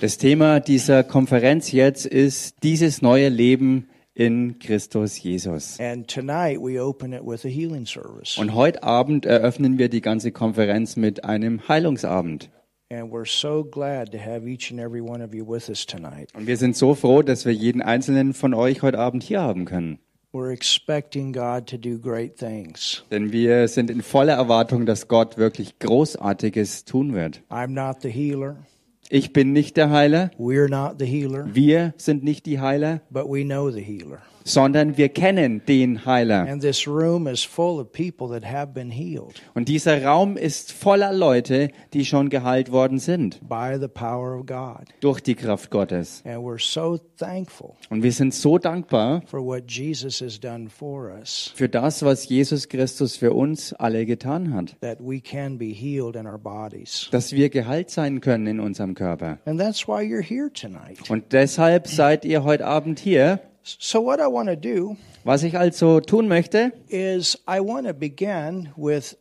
Das Thema dieser Konferenz jetzt ist dieses neue Leben in Christus Jesus. And tonight we open it with a healing service. Und heute Abend eröffnen wir die ganze Konferenz mit einem Heilungsabend. And we're so glad to have each and every one of you with us tonight. Und wir sind so froh, dass wir jeden einzelnen von euch heute Abend hier haben können. We're expecting God to do great things. Denn wir sind in voller Erwartung, dass Gott wirklich Großartiges tun wird. I'm not the healer. Ich bin nicht der Heiler. We're not the healer, Wir sind nicht die Heiler, but we know the healer. Sondern wir kennen den Heiler. And this room is full of people that have been healed Und dieser Raum ist voller Leute, die schon geheilt worden sind by the power of God. durch die Kraft Gottes. And we're so thankful Und wir sind so dankbar für das, was Jesus Christus für uns alle getan hat. that we can be healed in our bodies. Dass wir geheilt sein können in unserem Körper. And that's why you're here tonight. Und deshalb seid ihr heute Abend hier. So, what I want to do Was ich also tun möchte, is I want to begin with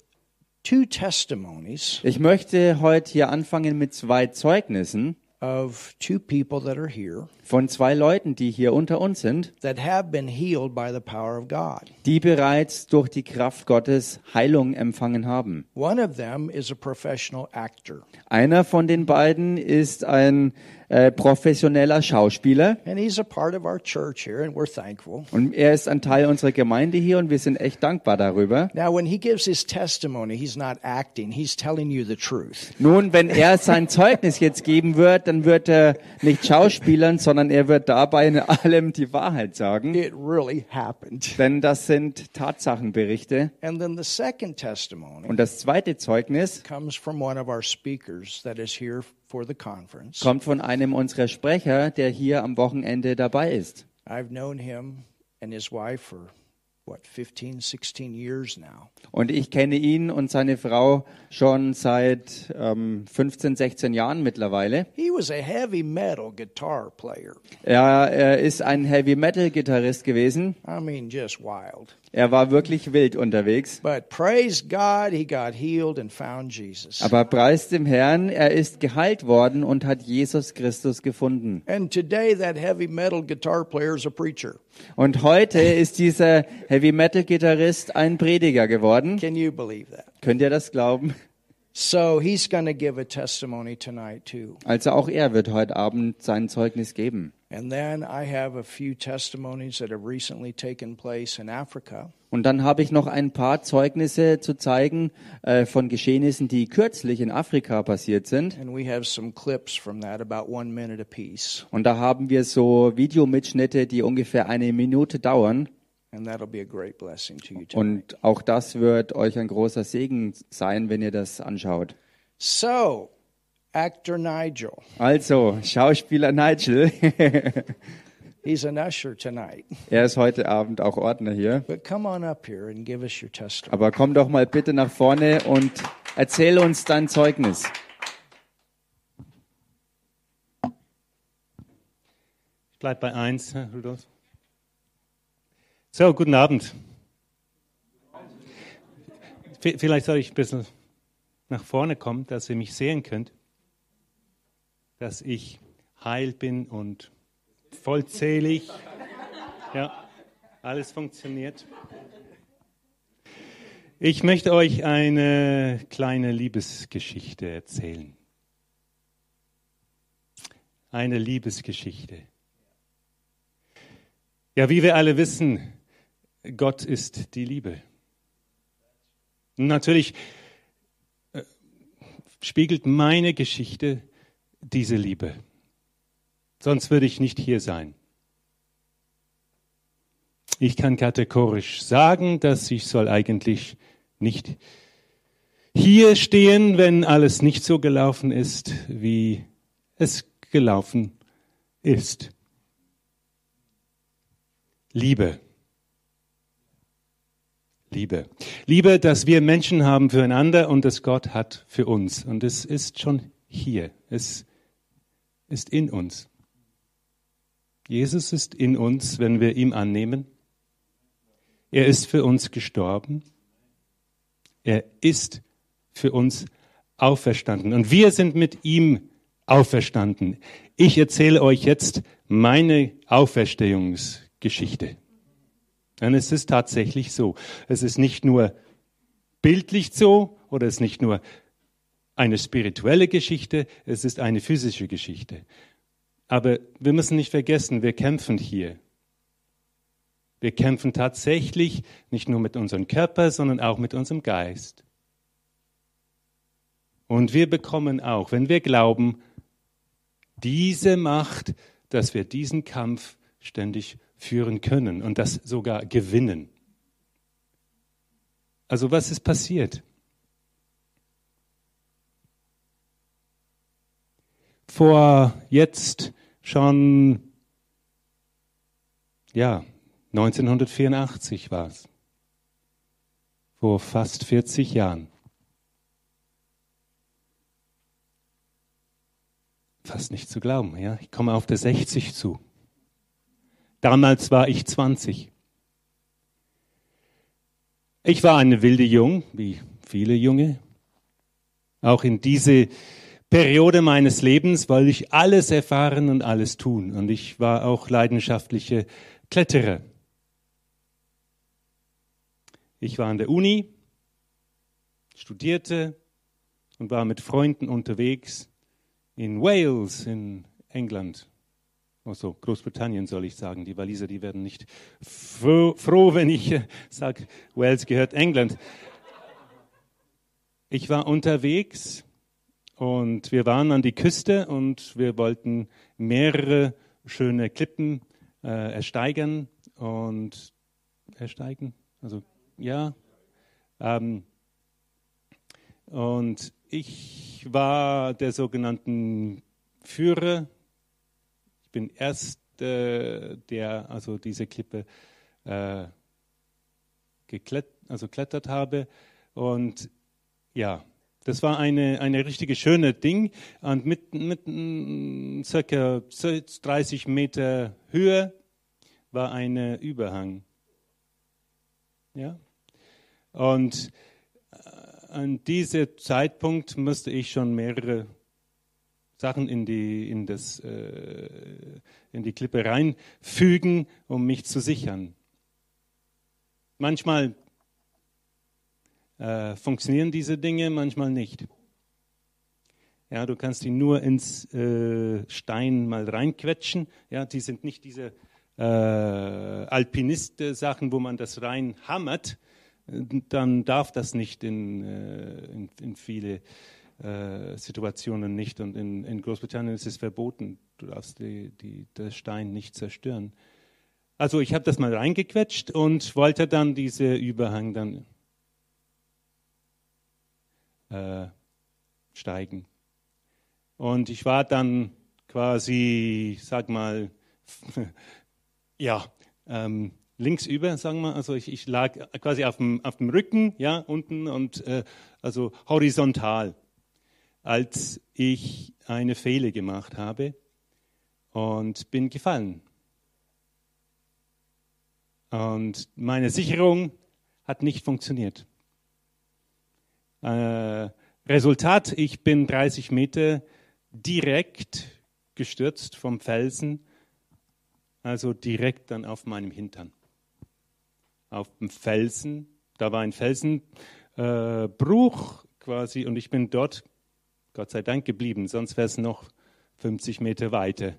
two testimonies ich möchte heute hier anfangen mit zwei Zeugnissen of two people that are here von zwei Leuten, die hier unter uns sind, that have been healed by the power of God. die bereits durch die Kraft Gottes Heilung empfangen haben. One of them is a professional actor, Einer von den beiden ist ein äh, professioneller Schauspieler and he's a part of our church here, and we're thankful. und er ist ein Teil unserer Gemeinde hier und wir sind echt dankbar darüber. Now, when he gives his testimony, he's not acting, he's telling you the truth. Nun, wenn er sein Zeugnis jetzt geben wird, dann wird er nicht schauspielern, sondern er wird dabei in allem die Wahrheit sagen. It really happened. Denn das sind Tatsachenberichte. And then the second testimony Und das zweite Zeugnis comes from one of our speakers that is here for the conference. kommt von einem unserer Sprecher, der hier am Wochenende dabei ist. I've known him and his wife for what 15 16 years now Und ich kenne ihn und seine Frau schon seit ähm, 15, 16 Jahren mittlerweile. he was a heavy metal guitar player Er, ist ein Heavy Metal Gitarrist gewesen. i mean just wild Er war wirklich wild unterwegs. but praise god he got healed and found jesus Aber preis dem Herrn, er ist geheilt worden und hat Jesus Christus gefunden. and today that heavy metal guitar player is a preacher Und heute ist dieser Heavy Metal Gitarrist ein Prediger geworden. can you believe that Könnt ihr das glauben? so he's going to give a testimony tonight too Also auch er wird heute Abend sein Zeugnis geben. and then i have a few testimonies that have recently taken place in africa Und dann habe ich noch ein paar Zeugnisse zu zeigen äh, von Geschehnissen, die kürzlich in Afrika passiert sind. and we have some clips from that about one minute apiece Und da haben wir so Videomitschnitte, die ungefähr eine Minute dauern. And that'll be a great blessing to you tonight. Und auch das wird euch ein großer Segen sein, wenn ihr das anschaut. So, actor Nigel, Also, Schauspieler Nigel, he's an usher tonight. er ist heute Abend auch Ordner hier. But come on up here and give us your testimony. Aber komm doch mal bitte nach vorne und erzähl uns dein Zeugnis. Ich bleibe bei eins, Herr Rudolf. So, guten Abend. Vielleicht soll ich ein bisschen nach vorne kommen, dass ihr mich sehen könnt. Dass ich heil bin und vollzählig. Ja, alles funktioniert. Ich möchte euch eine kleine Liebesgeschichte erzählen. Eine Liebesgeschichte. Ja, wie wir alle wissen, Gott ist die Liebe. Natürlich äh, spiegelt meine Geschichte diese Liebe. Sonst würde ich nicht hier sein. Ich kann kategorisch sagen, dass ich soll eigentlich nicht hier stehen, wenn alles nicht so gelaufen ist, wie es gelaufen ist. Liebe. Liebe. Liebe, dass wir Menschen haben füreinander und dass Gott hat für uns. Und es ist schon hier. Es ist in uns. Jesus ist in uns, wenn wir ihm annehmen. Er ist für uns gestorben. Er ist für uns auferstanden und wir sind mit ihm auferstanden. Ich erzähle euch jetzt meine Auferstehungsgeschichte. Und es ist tatsächlich so. Es ist nicht nur bildlich so oder es ist nicht nur eine spirituelle Geschichte, es ist eine physische Geschichte. Aber wir müssen nicht vergessen, wir kämpfen hier. Wir kämpfen tatsächlich nicht nur mit unserem Körper, sondern auch mit unserem Geist. Und wir bekommen auch, wenn wir glauben, diese Macht, dass wir diesen Kampf ständig führen können und das sogar gewinnen. Also was ist passiert? Vor jetzt schon, ja, 1984 war es. Vor fast 40 Jahren. Fast nicht zu glauben, ja. Ich komme auf der 60 zu. Damals war ich 20. Ich war eine wilde Jung, wie viele Junge. Auch in diese Periode meines Lebens wollte ich alles erfahren und alles tun. Und ich war auch leidenschaftliche Kletterer. Ich war an der Uni, studierte und war mit Freunden unterwegs in Wales, in England. Also Großbritannien soll ich sagen. Die Waliser, die werden nicht froh, froh wenn ich äh, sage, Wales gehört England. Ich war unterwegs und wir waren an die Küste und wir wollten mehrere schöne Klippen äh, ersteigern und ersteigen, also ja. Ähm, und ich war der sogenannten Führer. Ich bin erst äh, der also diese Klippe äh, geklettert, also klettert habe. Und ja, das war eine, eine richtige schöne Ding. Und mit, mit circa 30 Meter Höhe war ein Überhang. Ja? Und an diesem Zeitpunkt musste ich schon mehrere Sachen in die, in das, äh, in die Klippe reinfügen, um mich zu sichern. Manchmal äh, funktionieren diese Dinge, manchmal nicht. Ja, du kannst die nur ins äh, Stein mal reinquetschen. Ja, die sind nicht diese äh, Alpinist-Sachen, wo man das reinhammert, dann darf das nicht in, äh, in, in viele äh, Situationen nicht. Und in, in, Großbritannien ist es verboten. Du darfst die, die, den Stein nicht zerstören. Also ich habe das mal reingequetscht und wollte dann diese Überhang dann äh, steigen. Und ich war dann quasi, sag mal, ja, ähm, links über, sagen wir, also ich, ich lag quasi auf dem, auf dem Rücken, ja, unten und äh, also horizontal, als ich eine Fehle gemacht habe und bin gefallen. Und meine Sicherung hat nicht funktioniert. Äh, Resultat, ich bin 30 Meter direkt gestürzt vom Felsen, also direkt dann auf meinem Hintern auf dem Felsen. Da war ein Felsenbruch äh, quasi und ich bin dort, Gott sei Dank, geblieben. Sonst wäre es noch 50 Meter weiter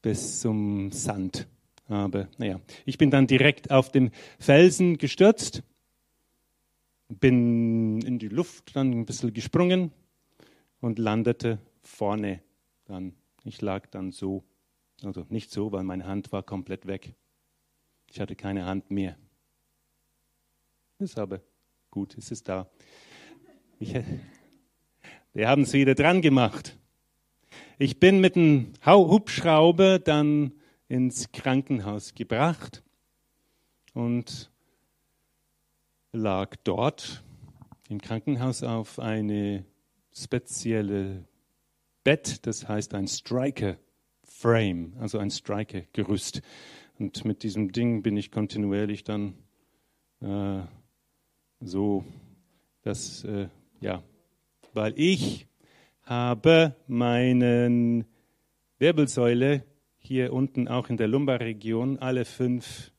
bis zum Sand. Aber naja, ich bin dann direkt auf dem Felsen gestürzt, bin in die Luft dann ein bisschen gesprungen und landete vorne dann. Ich lag dann so, also nicht so, weil meine Hand war komplett weg. Ich hatte keine Hand mehr. Ist aber gut, es ist da. Ich, wir haben es wieder dran gemacht. Ich bin mit einem Hubschrauber dann ins Krankenhaus gebracht und lag dort im Krankenhaus auf eine spezielle Bett, das heißt ein Striker Frame, also ein Striker Gerüst. Und mit diesem Ding bin ich kontinuierlich dann äh, so, dass, äh, ja, weil ich habe meinen Wirbelsäule hier unten auch in der Lumbarregion alle fünf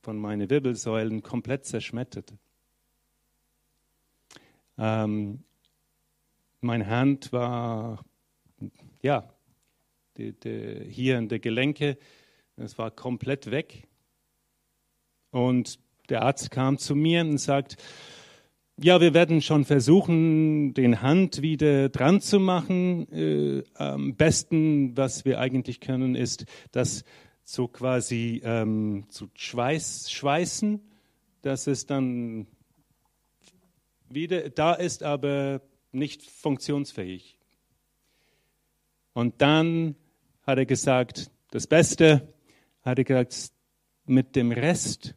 von meinen Wirbelsäulen komplett zerschmettert. Ähm, meine Hand war, ja, die, die, hier in der Gelenke, das war komplett weg. Und der Arzt kam zu mir und sagt, ja, wir werden schon versuchen, den Hand wieder dran zu machen. Äh, am besten, was wir eigentlich können, ist, das so quasi ähm, zu Schweiß, schweißen, dass es dann wieder da ist, aber nicht funktionsfähig. Und dann hat er gesagt, das Beste, hat er gesagt, mit dem Rest,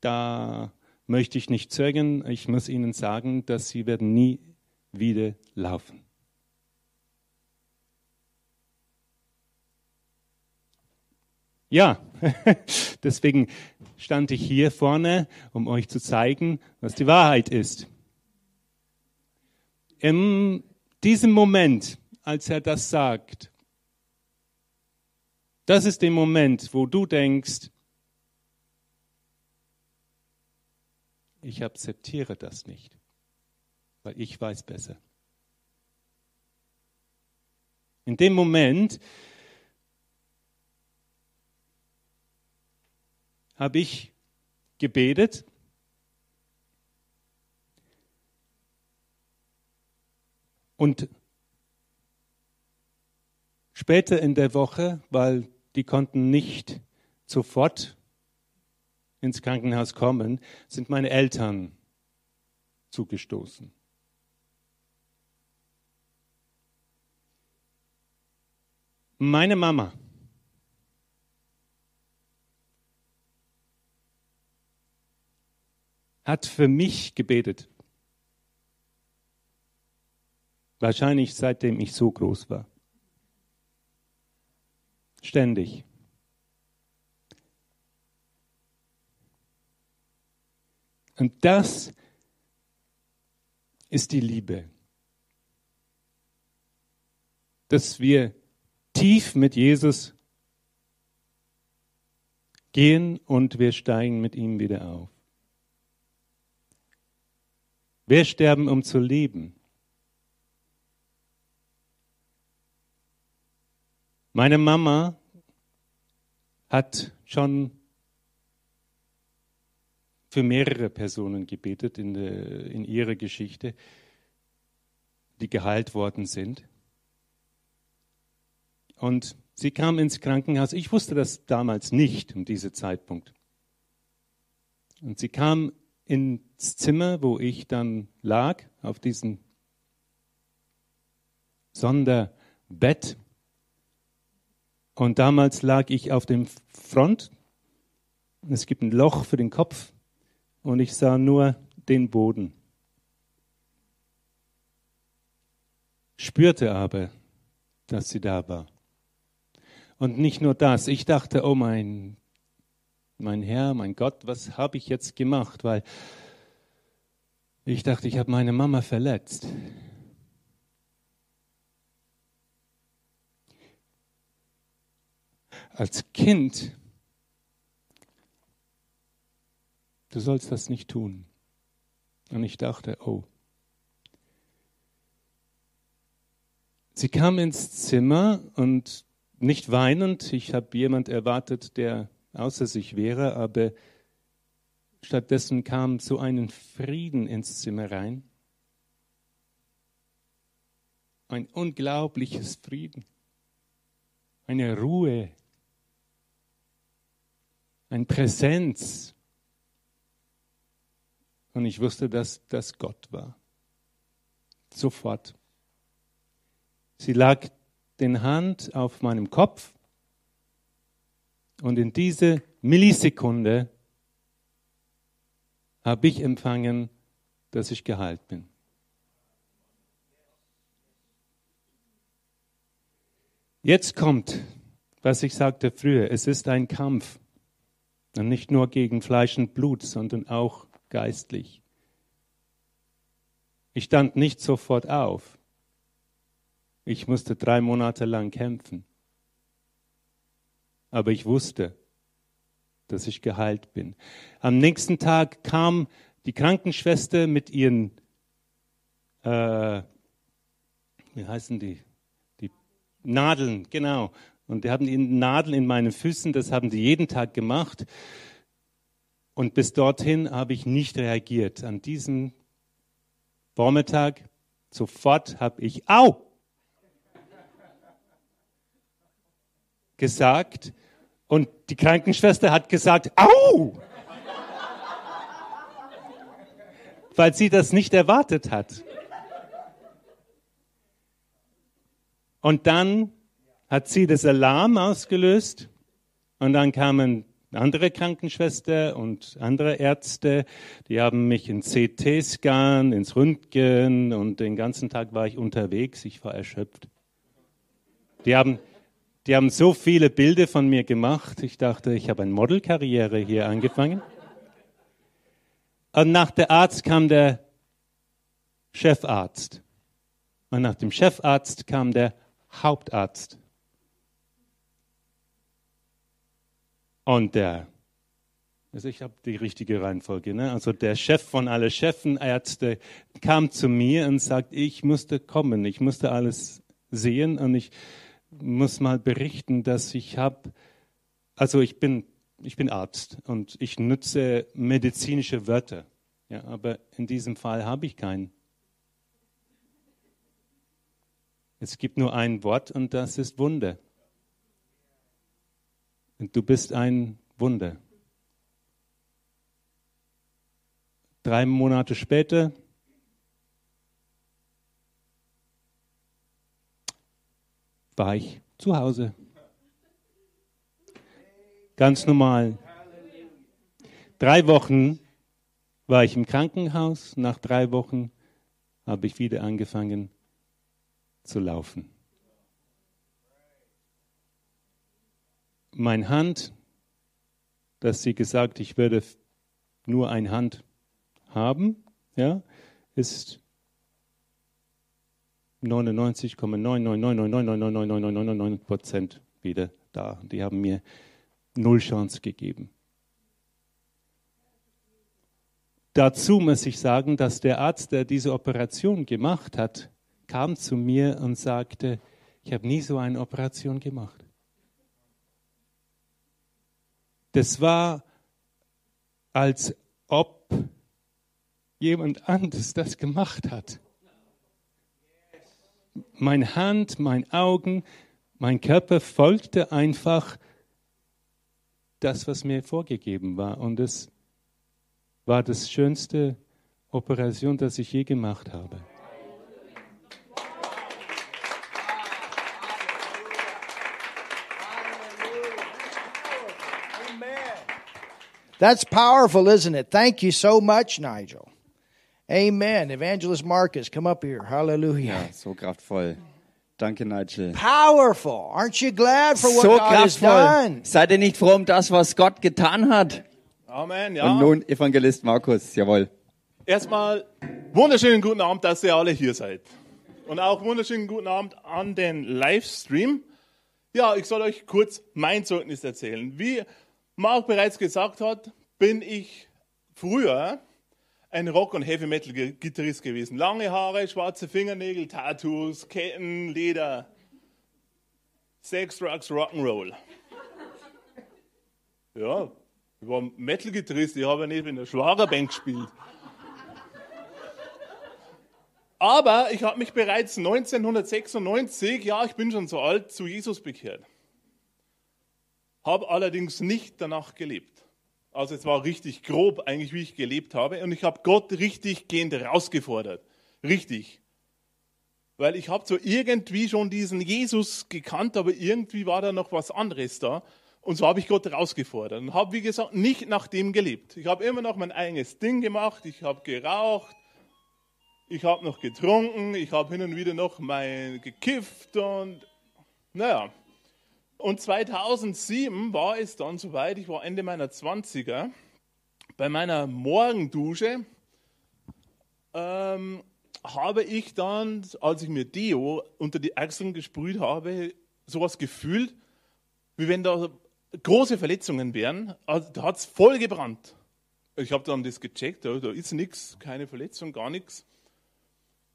da möchte ich nicht zögern. Ich muss Ihnen sagen, dass Sie werden nie wieder laufen. Ja, deswegen stand ich hier vorne, um euch zu zeigen, was die Wahrheit ist. In diesem Moment, als er das sagt, das ist der Moment, wo du denkst, ich akzeptiere das nicht, weil ich weiß besser. In dem Moment habe ich gebetet und später in der Woche, weil die konnten nicht sofort ins Krankenhaus kommen, sind meine Eltern zugestoßen. Meine Mama hat für mich gebetet. Wahrscheinlich seitdem ich so groß war. Ständig. Und das ist die Liebe. Dass wir tief mit Jesus gehen und wir steigen mit ihm wieder auf. Wir sterben, um zu leben. Meine Mama hat schon für mehrere Personen gebetet in, der, in ihrer Geschichte, die geheilt worden sind. Und sie kam ins Krankenhaus. Ich wusste das damals nicht um diesen Zeitpunkt. Und sie kam ins Zimmer, wo ich dann lag, auf diesem Sonderbett. Und damals lag ich auf dem Front. Es gibt ein Loch für den Kopf und ich sah nur den Boden. Spürte aber, dass sie da war. Und nicht nur das, ich dachte, oh mein, mein Herr, mein Gott, was habe ich jetzt gemacht? Weil ich dachte, ich habe meine Mama verletzt. Als Kind du sollst das nicht tun. Und ich dachte, oh. Sie kam ins Zimmer und nicht weinend, ich habe jemand erwartet, der außer sich wäre, aber stattdessen kam so einen Frieden ins Zimmer rein. Ein unglaubliches Frieden, eine Ruhe, eine Präsenz, und ich wusste, dass das Gott war. Sofort. Sie lag den Hand auf meinem Kopf und in diese Millisekunde habe ich empfangen, dass ich geheilt bin. Jetzt kommt, was ich sagte früher, es ist ein Kampf. Und nicht nur gegen Fleisch und Blut, sondern auch geistlich. Ich stand nicht sofort auf. Ich musste drei Monate lang kämpfen. Aber ich wusste, dass ich geheilt bin. Am nächsten Tag kam die Krankenschwester mit ihren, äh, wie heißen die? Die Nadeln, genau. Und die hatten Nadeln in meinen Füßen, das haben die jeden Tag gemacht. Und bis dorthin habe ich nicht reagiert. An diesem Vormittag sofort habe ich Au gesagt und die Krankenschwester hat gesagt Au, weil sie das nicht erwartet hat. Und dann hat sie das Alarm ausgelöst und dann kamen andere Krankenschwester und andere Ärzte, die haben mich in CT-Scan, ins Röntgen und den ganzen Tag war ich unterwegs, ich war erschöpft. Die haben, die haben so viele Bilder von mir gemacht, ich dachte, ich habe eine Modelkarriere hier angefangen. Und nach der Arzt kam der Chefarzt. Und nach dem Chefarzt kam der Hauptarzt. Und der, also ich habe die richtige Reihenfolge, ne? also der Chef von allen Chefenärzte kam zu mir und sagt, ich musste kommen, ich musste alles sehen und ich muss mal berichten, dass ich habe, also ich bin, ich bin Arzt und ich nutze medizinische Wörter, ja, aber in diesem Fall habe ich keinen. Es gibt nur ein Wort und das ist Wunder. Und du bist ein Wunder. Drei Monate später war ich zu Hause. Ganz normal. Drei Wochen war ich im Krankenhaus. Nach drei Wochen habe ich wieder angefangen zu laufen. Meine Hand, dass sie gesagt, ich werde nur eine Hand haben, ja, ist 99,999999999 Prozent wieder da. Die haben mir null Chance gegeben. Dazu muss ich sagen, dass der Arzt, der diese Operation gemacht hat, kam zu mir und sagte, ich habe nie so eine Operation gemacht. Das war, als ob jemand anderes das gemacht hat. Mein Hand, mein Augen, mein Körper folgte einfach das, was mir vorgegeben war. Und es war das schönste Operation, das ich je gemacht habe. That's powerful, isn't it? Thank you so much, Nigel. Amen. Evangelist Marcus, come up here. Hallelujah. Ja, so kraftvoll. Danke, Nigel. Powerful. Aren't you glad for what So God has kraftvoll. done? Seid ihr nicht froh um das, was Gott getan hat? Amen, Und ja. nun Evangelist Markus, jawohl. Erstmal wunderschönen guten Abend, dass ihr alle hier seid. Und auch wunderschönen guten Abend an den Livestream. Ja, ich soll euch kurz mein Zeugnis erzählen. Wie Mark bereits gesagt hat, bin ich früher ein Rock- und Heavy-Metal-Gitarrist gewesen. Lange Haare, schwarze Fingernägel, Tattoos, Ketten, Leder, Sex, Drugs, Rock'n'Roll. Ja, ich war Metal-Gitarrist, ich habe ja nicht in der Schlagerband gespielt. Aber ich habe mich bereits 1996, ja, ich bin schon so alt, zu Jesus bekehrt. Habe allerdings nicht danach gelebt. Also es war richtig grob eigentlich, wie ich gelebt habe. Und ich habe Gott richtig gehend herausgefordert. Richtig. Weil ich habe so irgendwie schon diesen Jesus gekannt, aber irgendwie war da noch was anderes da. Und so habe ich Gott herausgefordert und habe, wie gesagt, nicht nach dem gelebt. Ich habe immer noch mein eigenes Ding gemacht. Ich habe geraucht, ich habe noch getrunken, ich habe hin und wieder noch mal gekifft und naja. Und 2007 war es dann soweit, ich war Ende meiner 20er, bei meiner Morgendusche ähm, habe ich dann, als ich mir Deo unter die Achseln gesprüht habe, sowas gefühlt, wie wenn da große Verletzungen wären. Also, da hat es voll gebrannt. Ich habe dann das gecheckt, da, da ist nichts, keine Verletzung, gar nichts.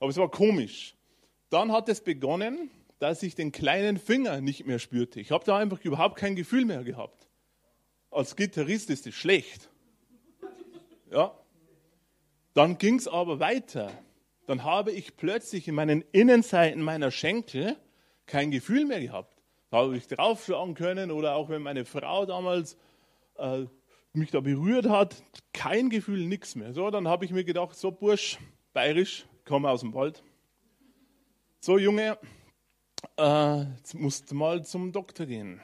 Aber es war komisch. Dann hat es begonnen, dass ich den kleinen Finger nicht mehr spürte. Ich habe da einfach überhaupt kein Gefühl mehr gehabt. Als Gitarrist ist es schlecht. Ja. Dann ging es aber weiter. Dann habe ich plötzlich in meinen Innenseiten meiner Schenkel kein Gefühl mehr gehabt. Da habe ich draufschlagen können oder auch wenn meine Frau damals äh, mich da berührt hat, kein Gefühl, nichts mehr. So, dann habe ich mir gedacht, so Bursch, bayerisch, komme aus dem Wald. So Junge, äh, jetzt musst du mal zum Doktor gehen.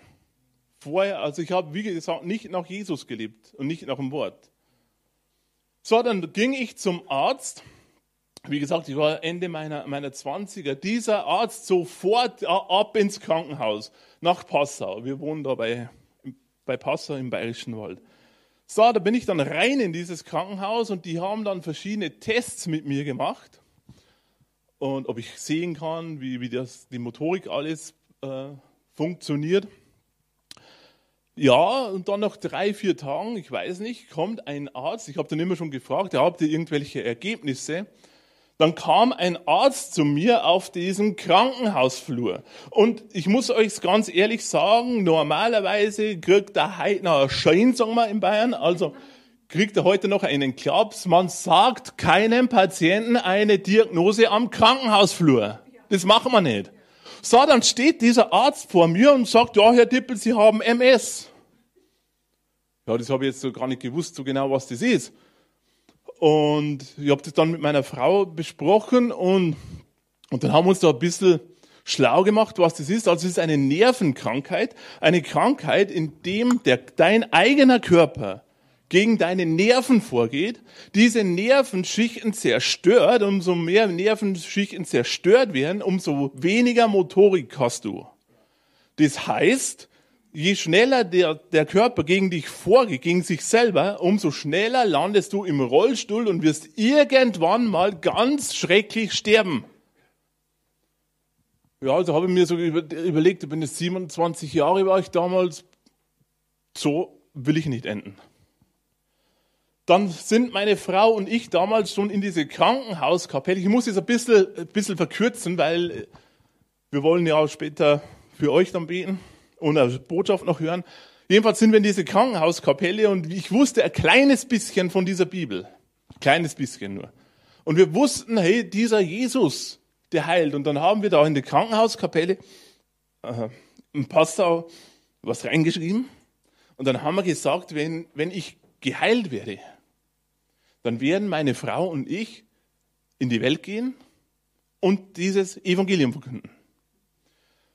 Vorher, also ich habe, wie gesagt, nicht nach Jesus gelebt und nicht nach dem Wort. So, dann ging ich zum Arzt. Wie gesagt, ich war Ende meiner, meiner 20er. Dieser Arzt sofort ab ins Krankenhaus nach Passau. Wir wohnen da bei, bei Passau im Bayerischen Wald. So, da bin ich dann rein in dieses Krankenhaus und die haben dann verschiedene Tests mit mir gemacht und ob ich sehen kann, wie, wie das, die Motorik alles äh, funktioniert. Ja, und dann nach drei, vier Tagen, ich weiß nicht, kommt ein Arzt, ich habe dann immer schon gefragt, habt ihr irgendwelche Ergebnisse? Dann kam ein Arzt zu mir auf diesem Krankenhausflur. Und ich muss euch ganz ehrlich sagen, normalerweise kriegt der Heidner Schein, sagen wir in Bayern, also kriegt er heute noch einen Klaps. Man sagt keinem Patienten eine Diagnose am Krankenhausflur. Das machen wir nicht. So, dann steht dieser Arzt vor mir und sagt, ja, Herr Dippel, Sie haben MS. Ja, das habe ich jetzt so gar nicht gewusst, so genau, was das ist. Und ich habe das dann mit meiner Frau besprochen und, und dann haben wir uns da ein bisschen schlau gemacht, was das ist. Also es ist eine Nervenkrankheit, eine Krankheit, in dem der, dein eigener Körper gegen deine Nerven vorgeht, diese Nervenschichten zerstört, umso mehr Nervenschichten zerstört werden, umso weniger Motorik hast du. Das heißt, je schneller der, der Körper gegen dich vorgeht, gegen sich selber, umso schneller landest du im Rollstuhl und wirst irgendwann mal ganz schrecklich sterben. Ja, also habe ich mir so überlegt, ich bin jetzt 27 Jahre war ich damals, so will ich nicht enden dann sind meine Frau und ich damals schon in diese Krankenhauskapelle. Ich muss es ein bisschen, ein bisschen verkürzen, weil wir wollen ja auch später für euch dann beten und eine Botschaft noch hören. Jedenfalls sind wir in diese Krankenhauskapelle und ich wusste ein kleines bisschen von dieser Bibel. Ein kleines bisschen nur. Und wir wussten, hey, dieser Jesus, der heilt. Und dann haben wir da in der Krankenhauskapelle äh, im Passau was reingeschrieben. Und dann haben wir gesagt, wenn, wenn ich geheilt werde, dann werden meine Frau und ich in die Welt gehen und dieses Evangelium verkünden.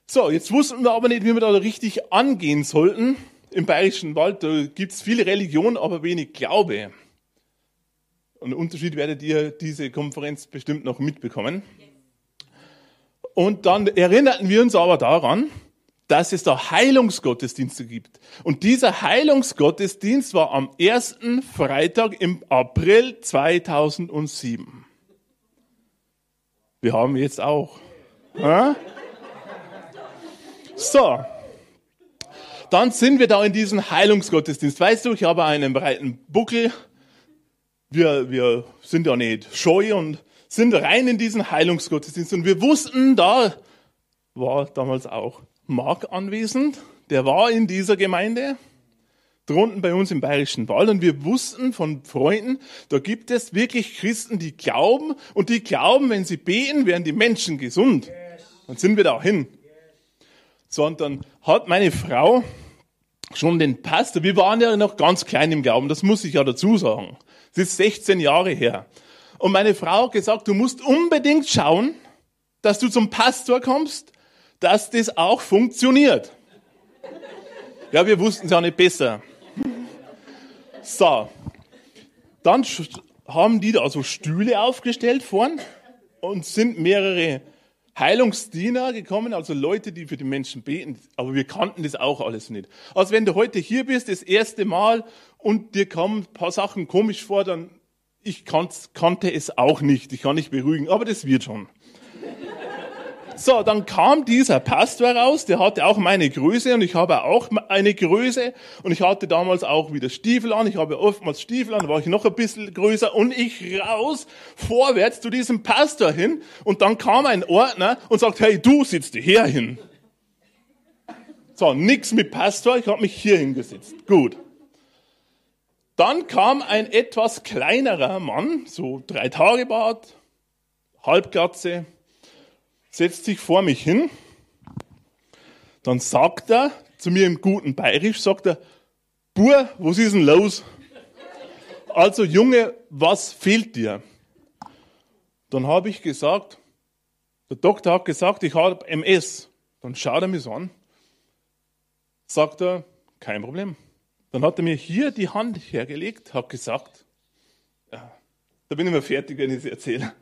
So, jetzt wussten wir aber nicht, wie wir da richtig angehen sollten. Im Bayerischen Wald, da gibt es viele Religionen, aber wenig Glaube. Und Unterschied werdet ihr diese Konferenz bestimmt noch mitbekommen. Und dann erinnerten wir uns aber daran, dass es da Heilungsgottesdienste gibt. Und dieser Heilungsgottesdienst war am ersten Freitag im April 2007. Wir haben jetzt auch. Ja? So. Dann sind wir da in diesem Heilungsgottesdienst. Weißt du, ich habe einen breiten Buckel. Wir, wir sind ja nicht scheu und sind rein in diesen Heilungsgottesdienst. Und wir wussten, da war damals auch Mark anwesend, der war in dieser Gemeinde, drunten bei uns im Bayerischen Wald, und wir wussten von Freunden, da gibt es wirklich Christen, die glauben, und die glauben, wenn sie beten, werden die Menschen gesund. Dann sind wir da hin. Sondern hat meine Frau schon den Pastor, wir waren ja noch ganz klein im Glauben, das muss ich ja dazu sagen. Es ist 16 Jahre her. Und meine Frau hat gesagt, du musst unbedingt schauen, dass du zum Pastor kommst, dass das auch funktioniert. Ja, wir wussten es ja nicht besser. So, dann haben die da so Stühle aufgestellt vorn und sind mehrere Heilungsdiener gekommen, also Leute, die für die Menschen beten, aber wir kannten das auch alles nicht. Also wenn du heute hier bist, das erste Mal und dir kommen ein paar Sachen komisch vor, dann Ich kannt, kannte es auch nicht. Ich kann nicht beruhigen, aber das wird schon. So, dann kam dieser Pastor raus, der hatte auch meine Größe und ich habe auch eine Größe und ich hatte damals auch wieder Stiefel an, ich habe oftmals Stiefel an, da war ich noch ein bisschen größer und ich raus, vorwärts zu diesem Pastor hin und dann kam ein Ordner und sagt, hey, du sitzt hier hin. So, nix mit Pastor, ich habe mich hier hingesetzt. Gut. Dann kam ein etwas kleinerer Mann, so drei Tage Bart, Halbglatze, setzt sich vor mich hin. Dann sagt er zu mir im guten Bayerisch, sagt er, Bur, was ist denn los? Also Junge, was fehlt dir? Dann habe ich gesagt, der Doktor hat gesagt, ich habe MS. Dann schaut er mich so an, sagt er, kein Problem. Dann hat er mir hier die Hand hergelegt, hat gesagt, ja, da bin ich mal fertig, wenn ich es erzähle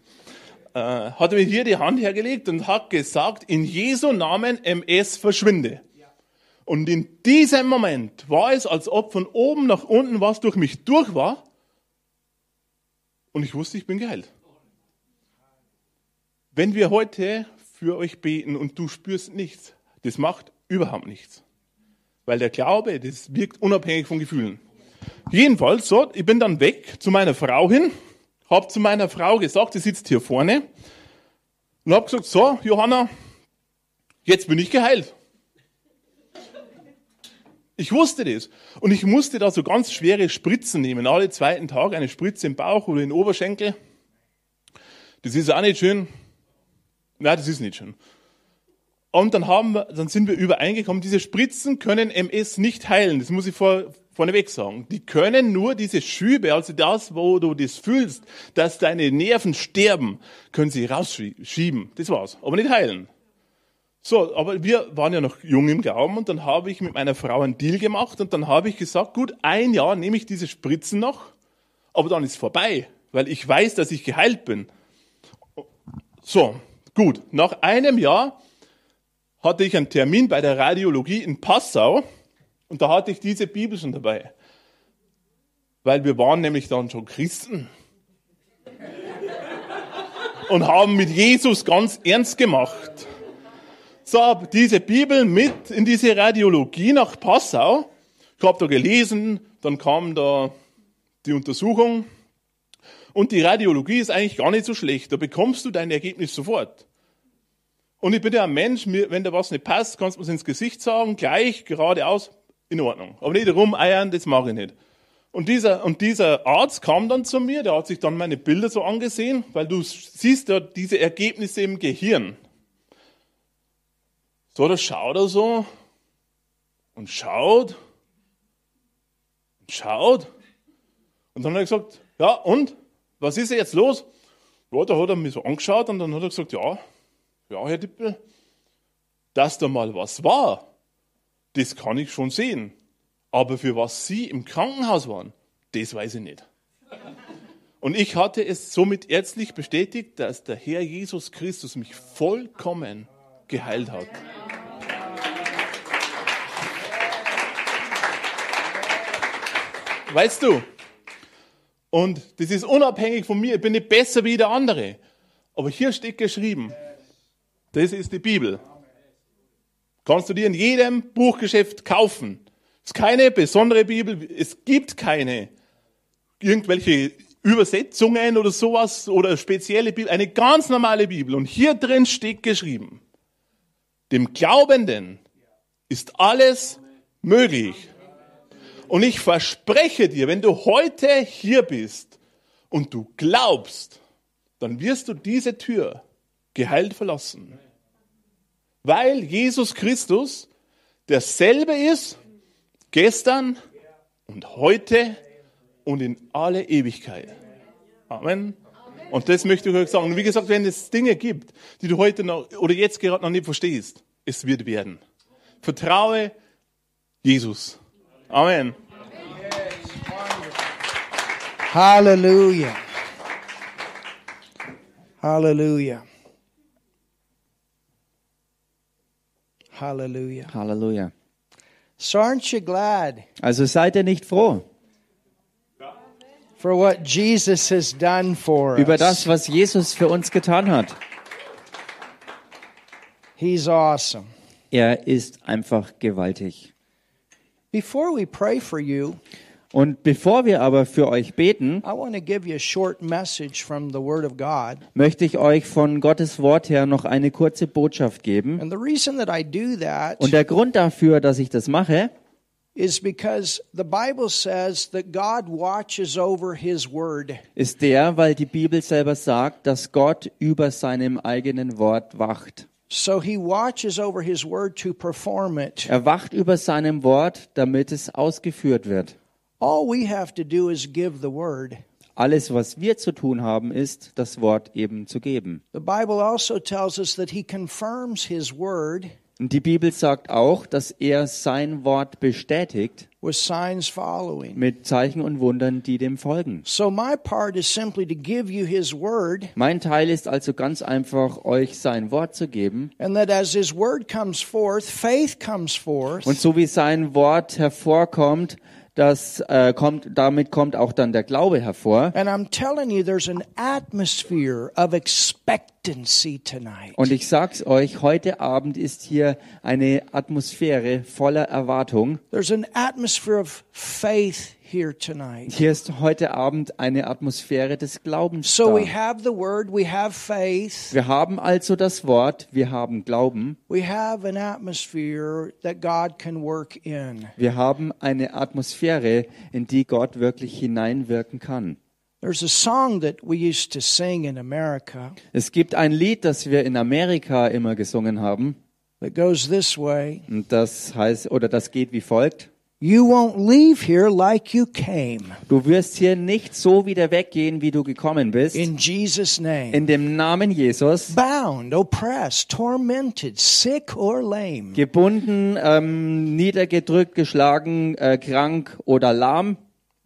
äh, hat mir hier die Hand hergelegt und hat gesagt, in Jesu Namen MS verschwinde. Und in diesem Moment war es, als ob von oben nach unten was durch mich durch war. Und ich wusste, ich bin geheilt. Wenn wir heute für euch beten und du spürst nichts, das macht überhaupt nichts. Weil der Glaube, das wirkt unabhängig von Gefühlen. Jedenfalls, so, ich bin dann weg zu meiner Frau hin habe zu meiner Frau gesagt, sie sitzt hier vorne, und habe gesagt, so, Johanna, jetzt bin ich geheilt. Ich wusste das. Und ich musste da so ganz schwere Spritzen nehmen, alle zweiten Tag eine Spritze im Bauch oder in den Oberschenkel. Das ist auch nicht schön. Nein, das ist nicht schön. Und dann haben wir, dann sind wir übereingekommen, diese Spritzen können MS nicht heilen. Das muss ich vor, vorneweg sagen. Die können nur diese Schübe, also das, wo du das fühlst, dass deine Nerven sterben, können sie rausschieben. Das war's. Aber nicht heilen. So, aber wir waren ja noch jung im Glauben und dann habe ich mit meiner Frau einen Deal gemacht und dann habe ich gesagt, gut, ein Jahr nehme ich diese Spritzen noch, aber dann ist vorbei, weil ich weiß, dass ich geheilt bin. So, gut. Nach einem Jahr hatte ich einen Termin bei der Radiologie in Passau und da hatte ich diese Bibel schon dabei. Weil wir waren nämlich dann schon Christen. Und haben mit Jesus ganz ernst gemacht. So, diese Bibel mit in diese Radiologie nach Passau. Ich habe da gelesen, dann kam da die Untersuchung. Und die Radiologie ist eigentlich gar nicht so schlecht. Da bekommst du dein Ergebnis sofort. Und ich bin ja ein Mensch, wenn da was nicht passt, kannst du mir ins Gesicht sagen, gleich, geradeaus, in Ordnung. Aber nicht rumeiern, das mache ich nicht. Und dieser, und dieser Arzt kam dann zu mir, der hat sich dann meine Bilder so angesehen, weil du siehst ja diese Ergebnisse im Gehirn. So, da schaut er so und schaut und schaut. Und dann hat er gesagt, ja, und? Was ist jetzt los? Ja, da hat er mich so angeschaut und dann hat er gesagt, ja, ja, Herr Dippel, dass da mal was war, das kann ich schon sehen. Aber für was Sie im Krankenhaus waren, das weiß ich nicht. Und ich hatte es somit ärztlich bestätigt, dass der Herr Jesus Christus mich vollkommen geheilt hat. Weißt du? Und das ist unabhängig von mir. Ich bin nicht besser wie der andere. Aber hier steht geschrieben, das ist die Bibel. Kannst du dir in jedem Buchgeschäft kaufen. Es ist keine besondere Bibel, es gibt keine irgendwelche Übersetzungen oder sowas oder spezielle Bibel, eine ganz normale Bibel. Und hier drin steht geschrieben, dem Glaubenden ist alles möglich. Und ich verspreche dir, wenn du heute hier bist und du glaubst, dann wirst du diese Tür geheilt verlassen weil Jesus Christus derselbe ist, gestern und heute und in alle Ewigkeit. Amen. Und das möchte ich euch sagen. Und wie gesagt, wenn es Dinge gibt, die du heute noch oder jetzt gerade noch nicht verstehst, es wird werden. Vertraue Jesus. Amen. Halleluja. Halleluja. Hallelujah. Halleluja. So aren't you glad Also seid ihr nicht froh, for what Jesus has done for über das, was Jesus für uns getan hat. He's awesome. Er ist einfach gewaltig. Before we pray for you, Und bevor wir aber für euch beten, I want to give you a short message from the Word of God. möchte ich euch von Gottes Wort her noch eine kurze Botschaft geben. And the reason that I do that Und der Grund dafür, dass ich das mache, is because the Bible says that God watches over His Word. ist der, weil die Bibel selber sagt, dass Gott über seinem eigenen Wort wacht. So He watches over His Word to perform it. Er wacht über seinem Wort, damit es ausgeführt wird. All we have to do is give the Word. Alles, was wir zu tun haben, ist, das Wort eben zu geben. The Bible also tells us that He confirms His Word Und die Bibel sagt auch, dass er sein Wort bestätigt with signs following. mit Zeichen und Wundern, die dem folgen. So my part is simply to give you His Word, Mein Teil ist also ganz einfach, euch sein Wort zu geben. and that as His Word comes forth, faith comes forth. Und so wie sein Wort hervorkommt, das äh, kommt, damit kommt auch dann der Glaube hervor. And I'm telling you, there's an atmosphere of expectancy tonight. Und ich sag's euch, heute Abend ist hier eine Atmosphäre voller Erwartung. There's an atmosphere of faith. Hier ist heute Abend eine Atmosphäre des Glaubens So we da. have the word, we have faith, Wir haben also das Wort, wir haben Glauben, we have an atmosphere that God can work in. wir haben eine Atmosphäre, in die Gott wirklich hineinwirken kann. There's a song that we used to sing in America. Es gibt ein Lied, das wir in Amerika immer gesungen haben, that goes this way. Und das heißt oder das geht wie folgt: You won't leave here like you came. Du wirst hier nicht so wieder weggehen, wie du gekommen bist. In Jesus' name. In dem Namen Jesus, Bound, oppressed, tormented, sick, or lame. gebunden, ähm, niedergedrückt, geschlagen, äh, krank oder lahm,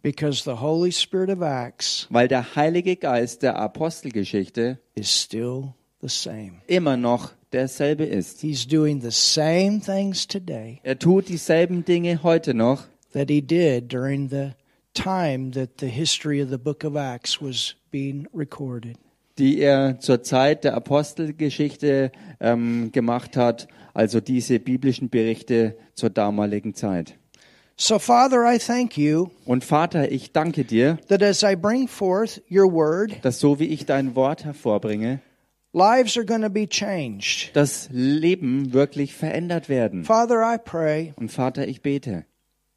Because the Holy Spirit of Acts weil der Heilige Geist der Apostelgeschichte is still the same. immer noch derselbe ist. He's doing the same things today Er tut dieselben Dinge heute noch, that he did during the time that the history of the book of Acts was being recorded. die er zur Zeit der Apostelgeschichte ähm, gemacht hat, also diese biblischen Berichte zur damaligen Zeit. So, Father, I thank you Und Vater, ich danke dir, that as I bring forth your word, dass so wie ich dein Wort hervorbringe, lives are going to be changed. das Leben wirklich verändert werden. Father, I pray, Und Vater, ich bete,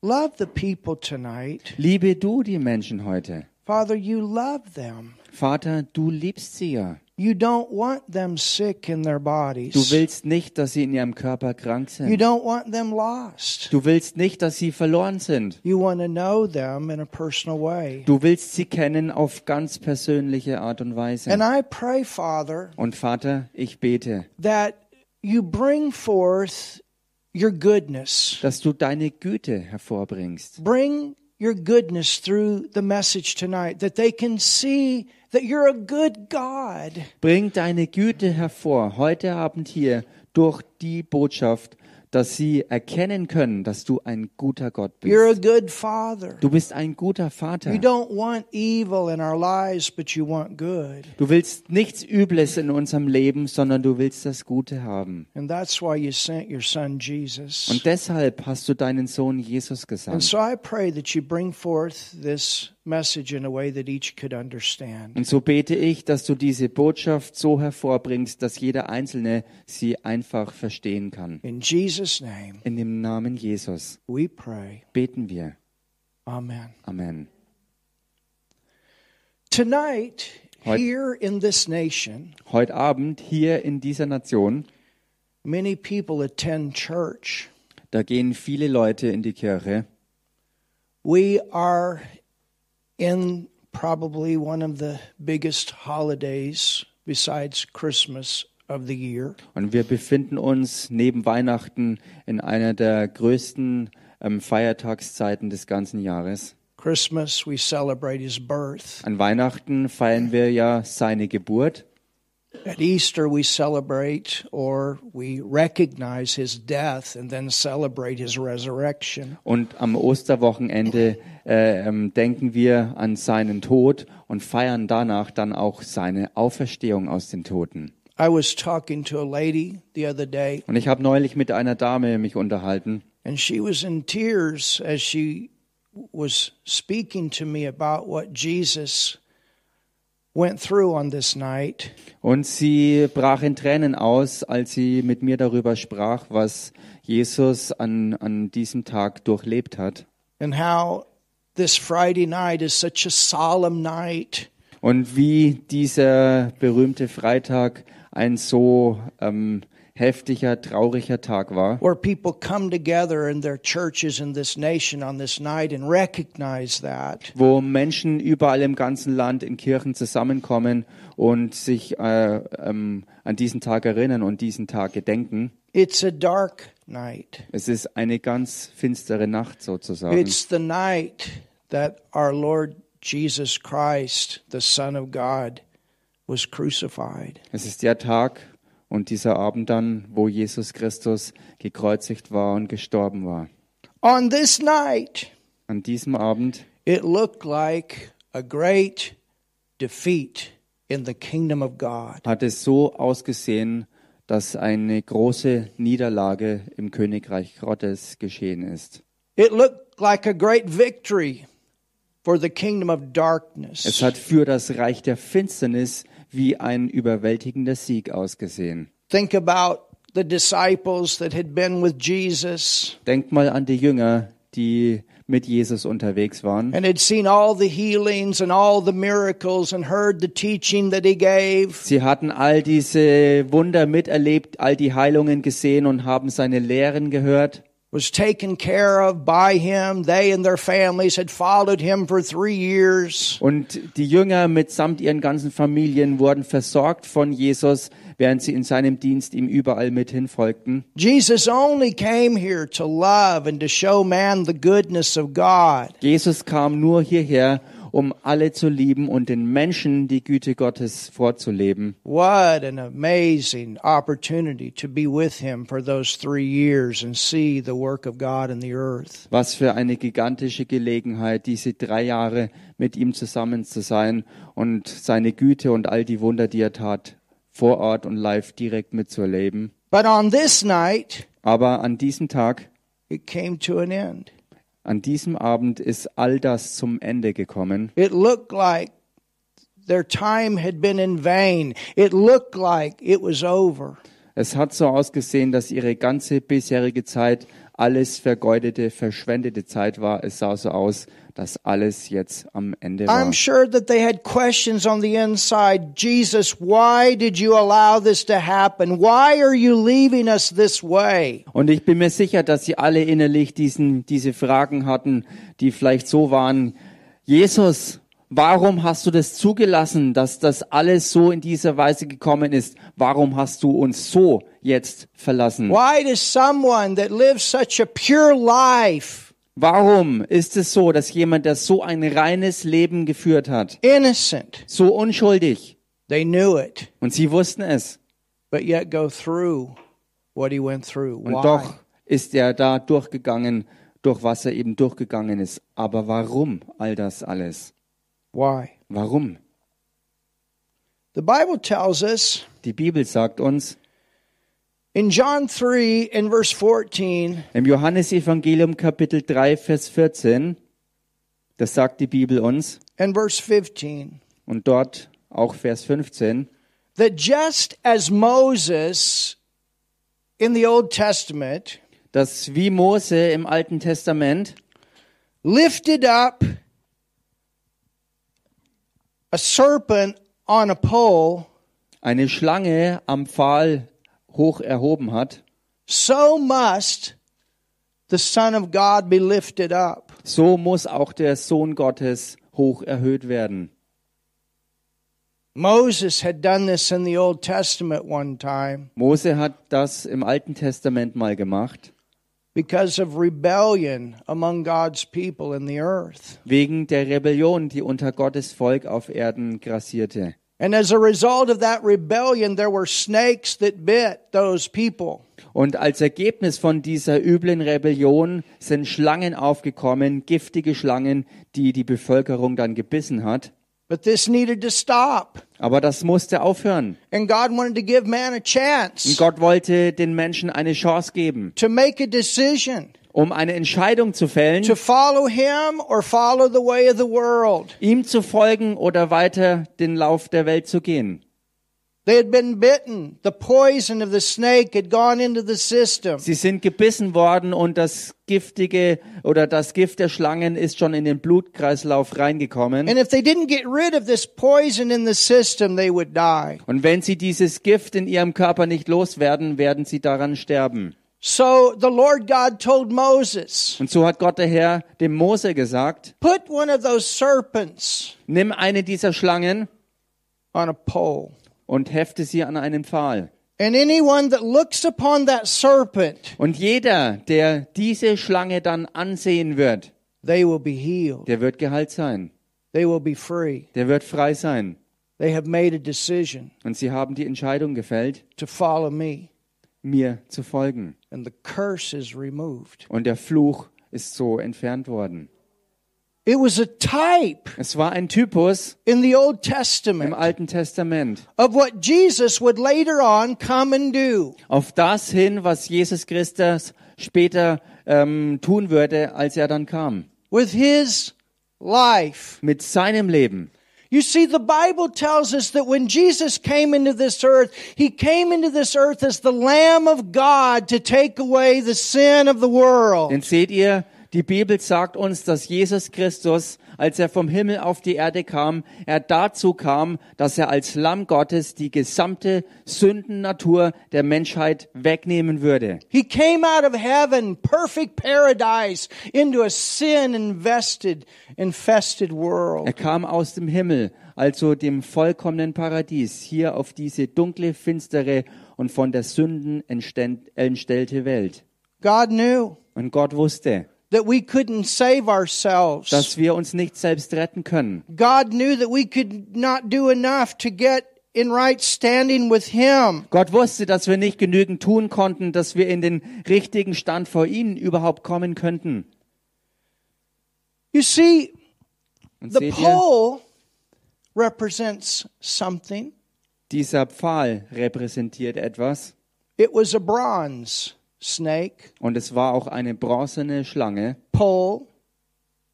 love the people tonight. liebe du die Menschen heute. Father, you love them. Vater, du liebst sie ja. You don't want them sick in their Du bodies. willst nicht, dass sie in ihrem Körper krank You sind. don't want them lost. Du willst nicht, dass sie verloren sind. You want to know them in a personal way. Du willst sie kennen auf ganz persönliche Art und Weise. And I pray, Father, Und Vater, ich bete, that you bring forth your goodness. dass du deine Güte hervorbringst. Bring your goodness through the message tonight, that they can see that you're a good God. Bring deine Güte hervor heute Abend hier durch die Botschaft, dass sie erkennen können, dass du ein guter Gott You're a bist. good Father. Du bist ein guter Vater. You don't want evil in our lives, but you want good. Du willst nichts Übles in unserem Leben, sondern du willst das Gute haben. And that's why you sent your son Jesus. Und deshalb hast du deinen Sohn Jesus And gesandt. so I pray that you bring forth this message in a way that each could understand. Und so bete ich, dass du diese Botschaft so hervorbringst, dass jeder Einzelne sie einfach verstehen kann. In Jesus' name, In dem Namen Jesus we pray. beten wir. Amen. Amen. Tonight, Heut- here in this nation, Heute Abend hier in dieser Nation, many people attend church. da gehen viele Leute in die Kirche. We are in probably one of the biggest holidays besides Christmas of the year. Und wir befinden uns neben Weihnachten in einer der größten ähm, Feiertagszeiten des ganzen Jahres. Christmas, we celebrate his birth. An Weihnachten feiern wir ja seine Geburt. At Easter, we celebrate or we recognize his death and then celebrate his resurrection. Und am Osterwochenende äh, ähm, denken wir an seinen Tod und feiern danach dann auch seine Auferstehung aus den Toten. I was talking to a lady the other day, Und ich habe neulich mit einer Dame mich unterhalten and she was in tears as she was speaking to me about what Jesus went through on this night. Und sie brach in Tränen aus, als sie mit mir darüber sprach, was Jesus an, an diesem Tag durchlebt hat. and how this Friday night is such a solemn night. Und wie dieser berühmte Freitag ein so ähm, heftiger, trauriger Tag war, Where people come together in their churches in this nation on this night and recognize that. wo Menschen überall im ganzen Land in Kirchen zusammenkommen und sich äh, ähm, an diesen Tag erinnern und diesen Tag gedenken. It's a dark night. Es ist eine ganz finstere Nacht sozusagen. It's the night that our Lord Jesus Christ, the Son of God, was crucified. Es ist der Tag und dieser Abend dann, wo Jesus Christus gekreuzigt war und gestorben war. On this night, An diesem Abend it looked like a great defeat in the kingdom of God. hat es so ausgesehen, dass eine große Niederlage im Königreich Gottes geschehen ist. It looked like a great victory for the kingdom of Es darkness. hat für das Reich der Finsternis wie ein überwältigender Sieg ausgesehen. Think about the disciples that had been with Jesus Denkt mal an die Jünger, die mit Jesus unterwegs waren and had seen all the healings and all the miracles and heard the teaching that he gave. Sie hatten all diese Wunder miterlebt, all die Heilungen gesehen und haben seine Lehren gehört. Was taken care of by him. They and their families had followed him for three years. Und die Jünger mitsamt ihren ganzen Familien wurden versorgt von Jesus, während sie in seinem Dienst ihm überall mithin folgten. Jesus only came here to love and to show man the goodness of God. Jesus kam nur hierher, um alle zu lieben und den Menschen die Güte Gottes vorzuleben. What an amazing opportunity to be with him for those three years and see the work of God in the earth. Was für eine gigantische Gelegenheit, diese drei Jahre mit ihm zusammen zu sein und seine Güte und all die Wunder, die er tat, vor Ort und live direkt mitzuerleben. But on this night, Aber an diesem Tag, it came to an end. An diesem Abend ist all das zum Ende gekommen. It looked like their time had been in vain. It looked like it was over. Es hat so ausgesehen, dass ihre ganze bisherige Zeit alles vergeudete, verschwendete Zeit war. Es sah so aus, dass alles jetzt am Ende war. I'm sure that they had questions on the inside. Jesus, why did you allow this to happen? Why are you leaving us this way? Und ich bin mir sicher, dass sie alle innerlich diesen, diese Fragen hatten, die vielleicht so waren, Jesus, warum hast du das zugelassen, dass das alles so in dieser Weise gekommen ist? Warum hast du uns so jetzt verlassen? Why does someone that lives such a pure life, Warum ist es so, dass jemand, der so ein reines Leben geführt hat, innocent, so unschuldig, they knew it, und sie wussten es, but yet go through what he went through? und doch ist er da durchgegangen, durch was er eben durchgegangen ist. Aber warum all das alles? Why? Warum? The Bible tells us Die Bibel sagt uns in John 3 in verse 14, im Johannesevangelium Kapitel 3, Vers 14, das sagt die Bibel uns, and verse 15, und dort auch Vers 15, that just as Moses in the Old Testament dass wie Mose im Alten Testament lifted up a serpent on a pole, eine Schlange am Pfahl hoch erhoben hat, so must the Son of God be lifted up. so muss auch der Sohn Gottes hoch erhöht werden. Moses had done this in the Old Testament one time Mose hat das im Alten Testament mal gemacht, because of rebellion among God's people in the earth. wegen der Rebellion, die unter Gottes Volk auf Erden grassierte. And as a result of that rebellion, there were snakes that bit those people. Und als Ergebnis von dieser üblen Rebellion sind Schlangen aufgekommen, giftige Schlangen, die die Bevölkerung dann gebissen hat. But this needed to stop. Aber das musste aufhören. And God wanted to give man a Und chance Gott wollte den Menschen eine Chance geben, to make a decision um eine Entscheidung zu fällen, to follow him or follow the way of the world. ihm zu folgen oder weiter den Lauf der Welt zu gehen. They had been bitten. The poison of the snake had gone into the system. Sie sind gebissen worden und das giftige oder das Gift der Schlangen ist schon in den Blutkreislauf reingekommen. And if they didn't get rid of this poison in the system, they would die. Und wenn sie dieses Gift in ihrem Körper nicht loswerden, werden sie daran sterben. So the Lord God told Moses, Und so hat Gott der Herr dem Mose gesagt, put one of those serpents nimm eine dieser Schlangen on a pole. und hefte sie an einen Pfahl. And anyone that looks upon that serpent, Und jeder, der diese Schlange dann ansehen wird, they will be healed. der wird geheilt sein. They will be free. Der wird frei sein. They have made a decision Und sie haben die Entscheidung gefällt, to follow me. Mir zu folgen. And the curse is removed. Und der Fluch ist so entfernt worden. It was a type Es war ein Typus in the Old im Testament Alten Testament of what Jesus would later on come and do. auf das hin, was Jesus Christus später ähm, tun würde, als er dann kam. with his life. Mit seinem Leben. You see, the Bible tells us that when Jesus came into this earth, he came into this earth as the Lamb of God to take away the sin of the world. Denn seht ihr, die Bibel sagt uns, dass Jesus Christus, als er vom Himmel auf die Erde kam, er dazu kam, dass er als Lamm Gottes die gesamte Sündennatur der Menschheit wegnehmen würde. He came out of heaven, perfect paradise, into a sin invested, infested Er world. kam aus dem Himmel, also dem vollkommenen Paradies, hier auf diese dunkle, finstere und von der Sünden entstellte Welt. God knew Und Gott wusste, that we couldn't save ourselves. dass wir uns nicht selbst retten können. God knew that we could not do enough to get in right standing with Him. Gott wusste, dass wir nicht genügend tun konnten, dass wir in den richtigen Stand vor ihn überhaupt kommen könnten. You see, the pole represents something. dieser Pfahl repräsentiert etwas It was a bronze snake, und es war auch eine bronzene Schlange, pole,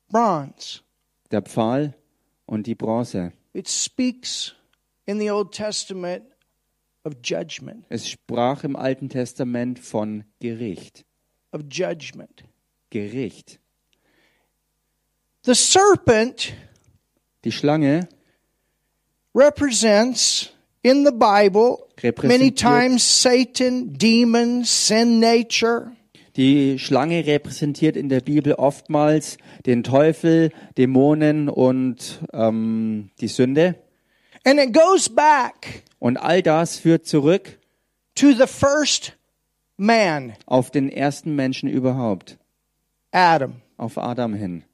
bronze. der Pfahl und die Bronze. It speaks in the Old Testament of judgment, Es sprach im Alten Testament von Gericht. of judgment. Gericht. The serpent Die Schlange represents in the Bible many times Satan, demons, sin nature. Die Schlange repräsentiert in der Bibel oftmals den Teufel, Dämonen und ähm, die Sünde. And it goes back Und all das führt zurück to the first man, auf den ersten Menschen überhaupt, Adam. auf Adam hin.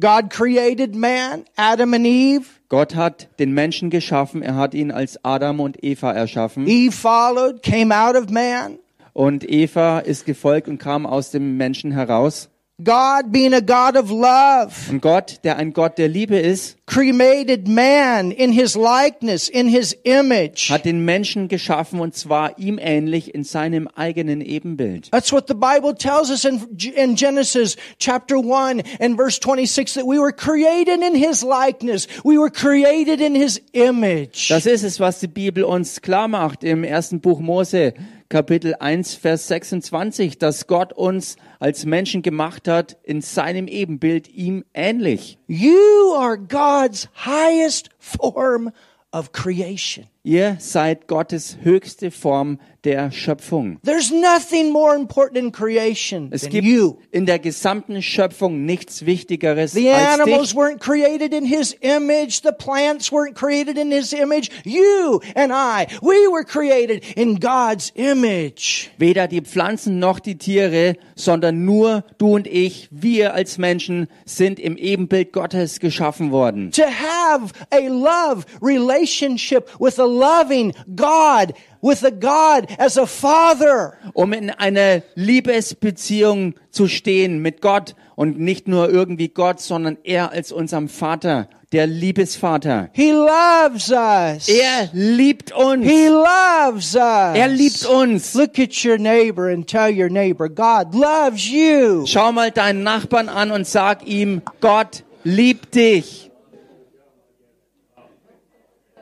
God created man, Adam and Eve. Gott hat den Menschen geschaffen, er hat ihn als Adam und Eva erschaffen. Eve followed, came out of man. Und Eva ist gefolgt und kam aus dem Menschen heraus. God, being a God of love, Und Gott, der ein Gott der Liebe ist, created man in his likeness, in his image. hat den Menschen geschaffen und zwar ihm ähnlich in seinem eigenen Ebenbild. That's what the Bible tells us in, in Genesis chapter 1 and verse 26 that we were created in his likeness. We were created in his image. Das ist es, was die Bibel uns klar macht im ersten Buch Mose, Kapitel 1, Vers 26, dass Gott uns als Menschen gemacht hat in seinem Ebenbild, ihm ähnlich. You are God's highest form of creation. Ihr seid Gottes höchste Form der Schöpfung. There's nothing more important in creation Es gibt you. in der gesamten Schöpfung nichts Wichtigeres The als animals dich. weren't created in his image. The plants weren't created in his image. You and I, we were created in God's image. Weder die Pflanzen noch die Tiere, sondern nur du und ich, wir als Menschen, sind im Ebenbild Gottes geschaffen worden. To have a love relationship with a loving God, with a God as a father. Um in einer Liebesbeziehung zu stehen mit Gott und nicht nur irgendwie Gott, sondern er als unserem Vater, der Liebesvater. He loves us. Er liebt uns. He loves us. Er liebt uns. Look at your neighbor and tell your neighbor, God loves you. Schau mal deinen Nachbarn an und sag ihm, Gott liebt dich.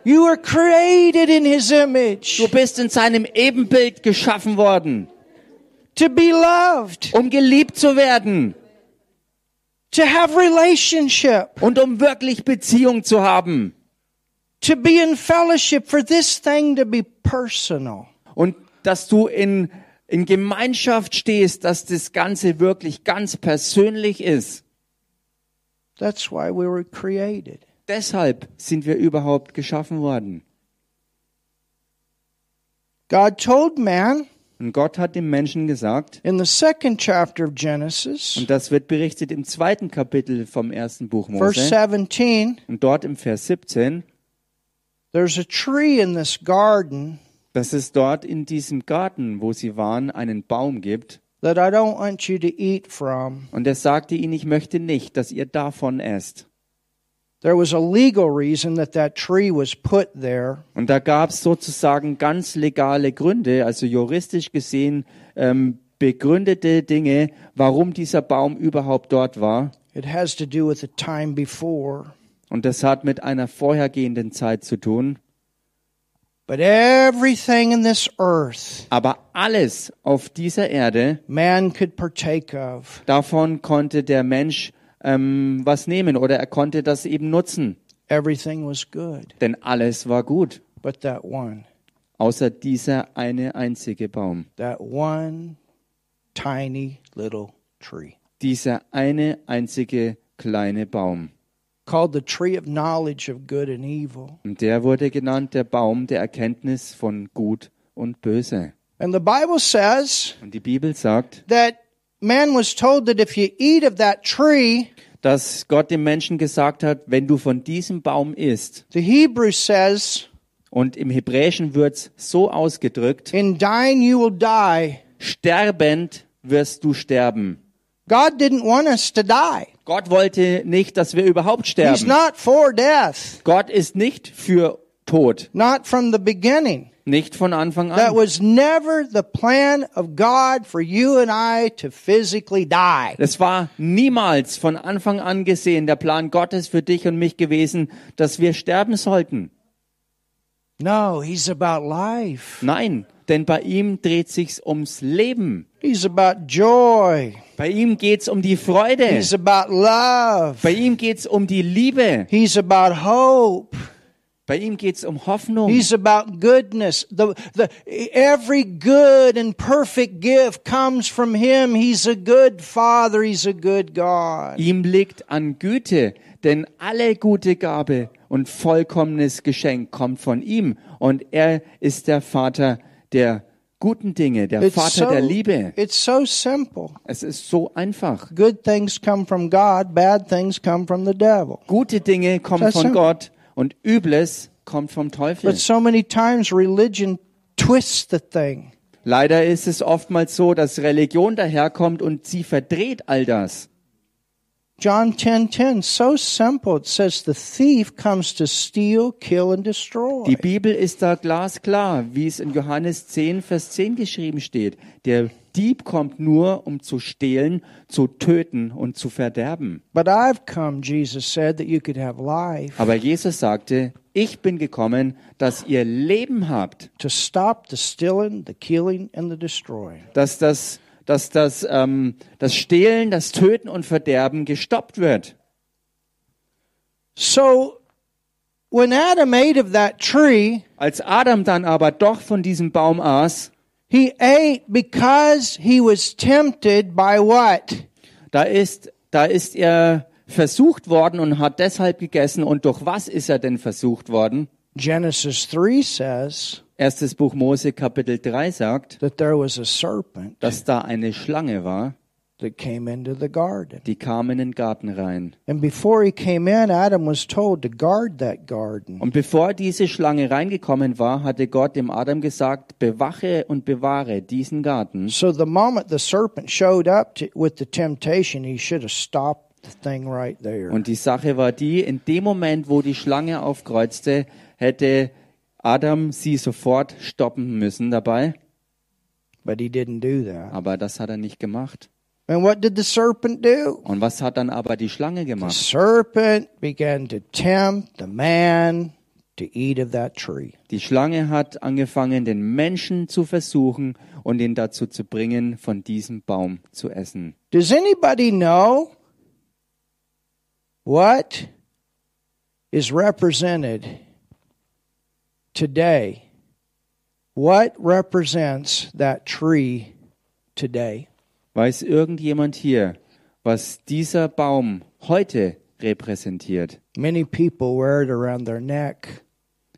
You were created in his image Du bist in seinem Ebenbild geschaffen worden, to be loved, um geliebt zu werden to have relationship, und um wirklich Beziehung zu haben to be in fellowship, for this thing to be personal. und dass du in, in Gemeinschaft stehst, dass das Ganze wirklich ganz persönlich ist. That's why we were created. Deshalb sind wir überhaupt geschaffen worden. God told man Und Gott hat dem Menschen gesagt, in the second chapter of Genesis, und das wird berichtet im zweiten Kapitel vom ersten Buch verse Mose, 17, und dort im Vers 17, there's a tree in this garden dass es dort in diesem Garten, wo sie waren, einen Baum gibt. that I don't want you to eat from. Und er sagte ihnen, ich möchte nicht, dass ihr davon esst. There was a legal reason that that tree was put there. Und da gab es sozusagen ganz legale Gründe, also juristisch gesehen ähm, begründete Dinge, warum dieser Baum überhaupt dort war. It has to do with the time before. Und das hat mit einer vorhergehenden Zeit zu tun. But everything in this earth Aber alles auf dieser Erde, man could partake of. davon konnte der Mensch ähm, was nehmen oder er konnte das eben nutzen. Everything was good, Denn alles war gut, but that one, außer dieser eine einzige Baum. that one tiny little tree Dieser eine einzige kleine Baum. called the tree of knowledge of good and evil. Und der wurde genannt der Baum der Erkenntnis von Gut und Böse. And the Bible says Und die Bibel sagt, that man was told that if you eat of that tree, dass Gott dem Menschen gesagt hat, wenn du von diesem Baum isst, the Hebrew says, und im Hebräischen wird's so ausgedrückt, in dying you will die. sterbend wirst du sterben. God didn't want us to die. Gott wollte nicht, dass wir überhaupt He's sterben. not for death, Gott ist nicht für Tod, not from the beginning. Nicht von Anfang That an. was never the plan of God for you and I to physically die. Es war niemals von Anfang an gesehen der Plan Gottes für dich und mich gewesen, dass wir sterben sollten. No, He's about life. Nein, denn bei ihm dreht sich's ums Leben. He's about joy. Bei ihm geht's um die Freude. He's about love. Bei ihm geht's um die Liebe. He's about hope. Bei ihm geht's um Hoffnung. He's about goodness. The, the, every good and perfect gift comes from Him. He's a good Father. He's a good God. Ihm liegt an Güte, denn alle gute Gabe und vollkommenes Geschenk kommt von ihm und er ist der Vater der guten Dinge, der Vater der Liebe. it's so simple. Es ist so einfach. Good things come from God. Bad things come from the devil. Gute Dinge kommen von sind- Gott und Übles kommt vom Teufel. But so many times religion twists the thing. Leider ist es oftmals so, dass Religion daherkommt und sie verdreht all das. John 10:10 so simple. It says the thief comes to steal, kill and destroy. Die Bibel ist da glasklar, wie es in Johannes 10, Vers 10 geschrieben steht. Der Dieb kommt nur, um zu stehlen, zu töten und zu verderben. But I've come, Jesus said, that you could have life, Aber Jesus sagte, ich bin gekommen, dass ihr Leben habt, to stop the stealing, the killing and the destroying. dass das, dass das, ähm, das Stehlen, das Töten und Verderben gestoppt wird. So when Adam ate of that tree, Als Adam dann aber doch von diesem Baum aß, he ate because he was tempted by what? da ist, da ist er versucht worden und hat deshalb gegessen. Und durch was ist er denn versucht worden? Genesis 3 says Erstes Buch Mose Kapitel 3 sagt, that there was a serpent dass da eine Schlange war, that came into the garden. die kam in den Garten rein. Und bevor diese Schlange reingekommen war, hatte Gott dem Adam gesagt, bewache und bewahre diesen Garten. So the moment the serpent showed up to, with the temptation, he should have stopped the thing right there. Und die Sache war die, in dem Moment, wo die Schlange aufkreuzte, hätte Adam sie sofort stoppen müssen dabei. But he didn't do that. Aber das hat er nicht gemacht. And what did the serpent do? Und was hat dann aber die Schlange The gemacht? serpent began to tempt the man to eat of that tree. Die Schlange hat angefangen, den Menschen zu versuchen und ihn dazu zu bringen, von diesem Baum zu essen. Does anybody know what is represented today? What represents that tree today? Weiß irgendjemand hier, was dieser Baum heute repräsentiert? Many people wear it around their neck.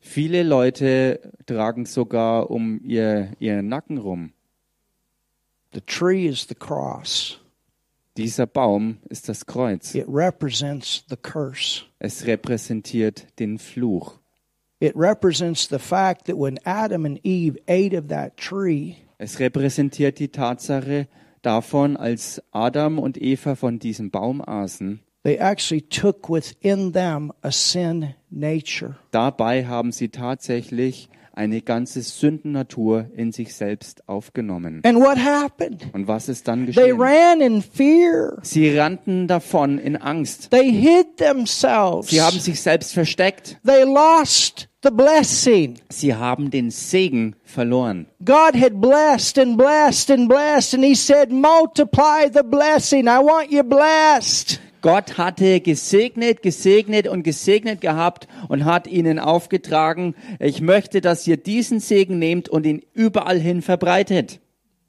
Viele Leute tragen sogar um ihr, ihren Nacken rum. The tree is the cross. Dieser Baum ist das Kreuz. It represents the curse. Es repräsentiert den Fluch. It represents the fact that when Adam and Eve ate of that tree, Es repräsentiert die Tatsache davon, als Adam und Eva von diesem Baum aßen, they actually took within them a sin nature. dabei haben sie tatsächlich eine ganze Sündennatur in sich selbst aufgenommen. And what happened? Und was ist dann They geschehen? ran in fear. Sie rannten davon in Angst. They hid themselves. Sie haben sich selbst versteckt. They lost the blessing. Sie haben den Segen verloren. God had blessed and blessed and blessed, and He said, Multiply the blessing. I want you blessed. Gott hatte gesegnet, gesegnet und gesegnet gehabt und hat ihnen aufgetragen, ich möchte, dass ihr diesen Segen nehmt und ihn überall hin verbreitet.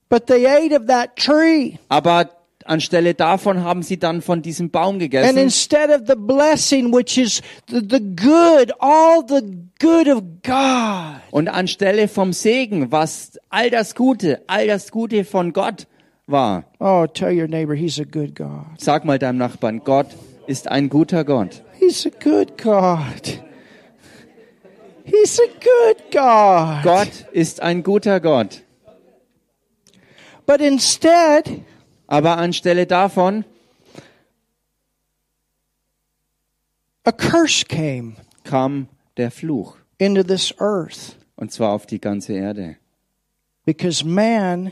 But they ate of that tree. Aber anstelle davon haben sie dann von diesem Baum And gegessen. instead of the blessing, which is the, the good, all the good of God, Und anstelle vom Segen, was all das Gute, all das Gute von Gott war. oh, tell your neighbor, He's a good God. Sag mal deinem Nachbarn, Gott ist ein guter Gott. He's a good God. He's a good God. Gott ist ein guter Gott. But instead, Aber anstelle davon a curse came kam der Fluch. into this earth Und zwar auf die ganze Erde. because man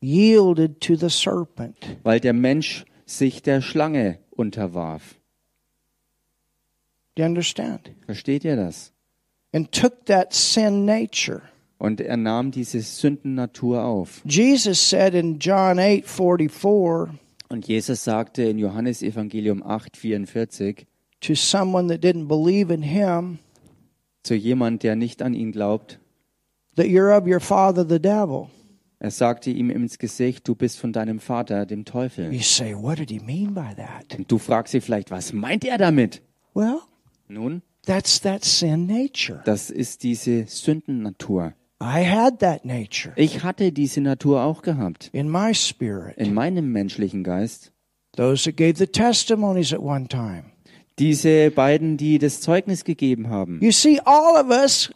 yielded to the serpent. Weil der Mensch sich der Schlange unterwarf. Do you understand? Versteht ihr das? And took that sin nature. Und er nahm diese Sündennatur auf. Jesus said in John 8 44 Und Jesus sagte in Johannes Evangelium 8, 44 to someone that didn't believe in him zu jemand, der nicht an ihn glaubt, that you're of your father, the devil. er sagte ihm ins Gesicht, du bist von deinem Vater, dem Teufel. You say, what did he mean by that? Und du fragst dich vielleicht, was meint er damit? Well, Nun, that's that sin nature. das ist diese Sündennatur. I had that nature Ich hatte diese Natur auch gehabt. in my spirit. In meinem menschlichen Geist. Those that gave the testimonies at one time. Diese beiden, die das Zeugnis gegeben haben. You see, all of us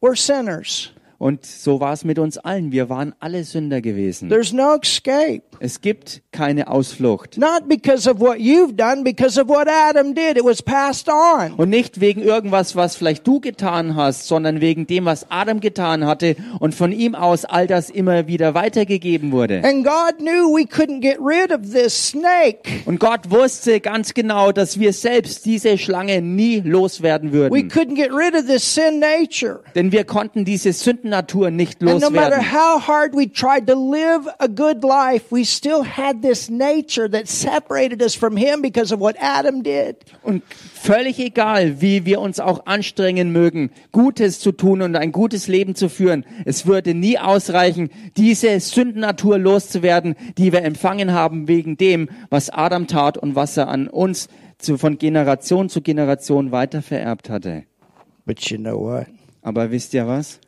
were sinners. Und so war es mit uns allen. Wir waren alle Sünder gewesen. There's no escape. Es gibt keine Ausflucht. Not because of what you've done, because of what Adam did. It was passed on. Und nicht wegen irgendwas, was vielleicht du getan hast, sondern wegen dem, was Adam getan hatte und von ihm aus all das immer wieder weitergegeben wurde. And God knew we couldn't get rid of this snake. Und Gott wusste ganz genau, dass wir selbst diese Schlange nie loswerden We würden. couldn't get rid of this sin nature. Denn wir konnten diese Sündennatur nicht And no matter loswerden. how hard we tried to live a good life, we still had this nature that separated us from Him because of what Adam did. Und völlig egal, wie wir uns auch anstrengen mögen, Gutes zu tun und ein gutes Leben zu führen, es würde nie ausreichen, diese Sündennatur loszuwerden, die wir empfangen haben wegen dem, was Adam tat und was er an uns zu, von Generation zu Generation weiter vererbt hatte. But you know what? Aber wisst ihr was?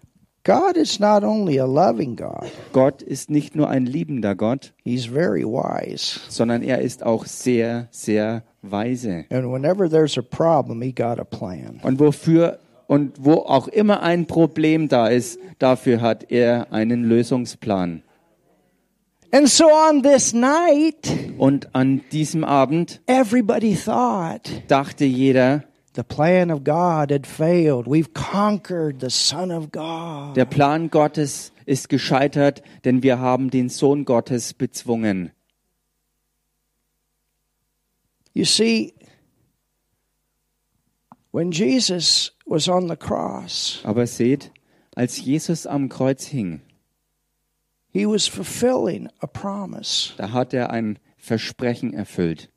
God is not only a loving God, Gott ist nicht nur ein liebender Gott, He's very wise. sondern er ist auch sehr, sehr weise. And whenever there's a problem, He got a plan. Und wofür und wo auch immer ein Problem da ist, dafür hat er einen Lösungsplan. And so on this night, Und an diesem Abend everybody thought dachte jeder, the plan of God had failed. We've conquered the Son of God. der Plan Gottes ist gescheitert, denn wir haben den Sohn Gottes bezwungen. You see, when Jesus was on the cross, Aber seht, als Jesus am Kreuz hing, he was fulfilling a promise. da hat er ein Versprechen erfüllt.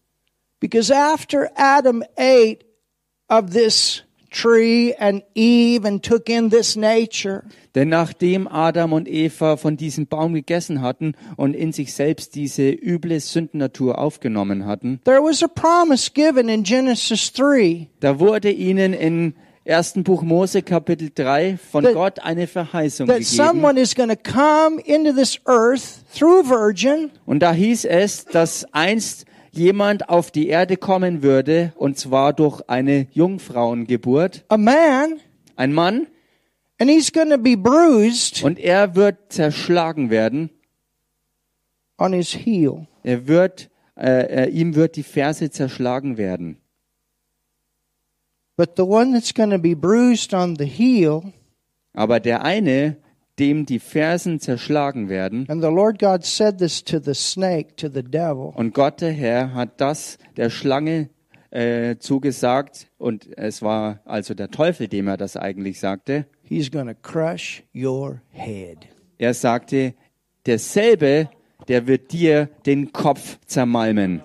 Because after Adam ate of this tree and Eve and took in this nature, Denn nachdem Adam und Eva von diesem Baum gegessen hatten und in sich selbst diese üble Sündennatur aufgenommen hatten, there was a promise given in Genesis 3 da wurde ihnen in 1. Buch Mose Kapitel 3 von That- Gott eine Verheißung that gegeben. someone is going to come into this earth through virgin Und da hieß es, dass einst jemand auf die Erde kommen würde, und zwar durch eine Jungfrauengeburt, a man, ein Mann, and he's going to be bruised und er wird zerschlagen werden. on his heel. Er wird, äh, äh, ihm wird die Ferse zerschlagen werden. But the one that's going to be bruised on the heel, Aber der eine, dem die Fersen zerschlagen werden, and the Lord God said this to the snake, to the devil, und Gott der Herr hat das der Schlange äh, zugesagt, und es war also der Teufel, dem er das eigentlich sagte. he's going to crush your head. Er sagte, derselbe, der wird dir den Kopf zermalmen.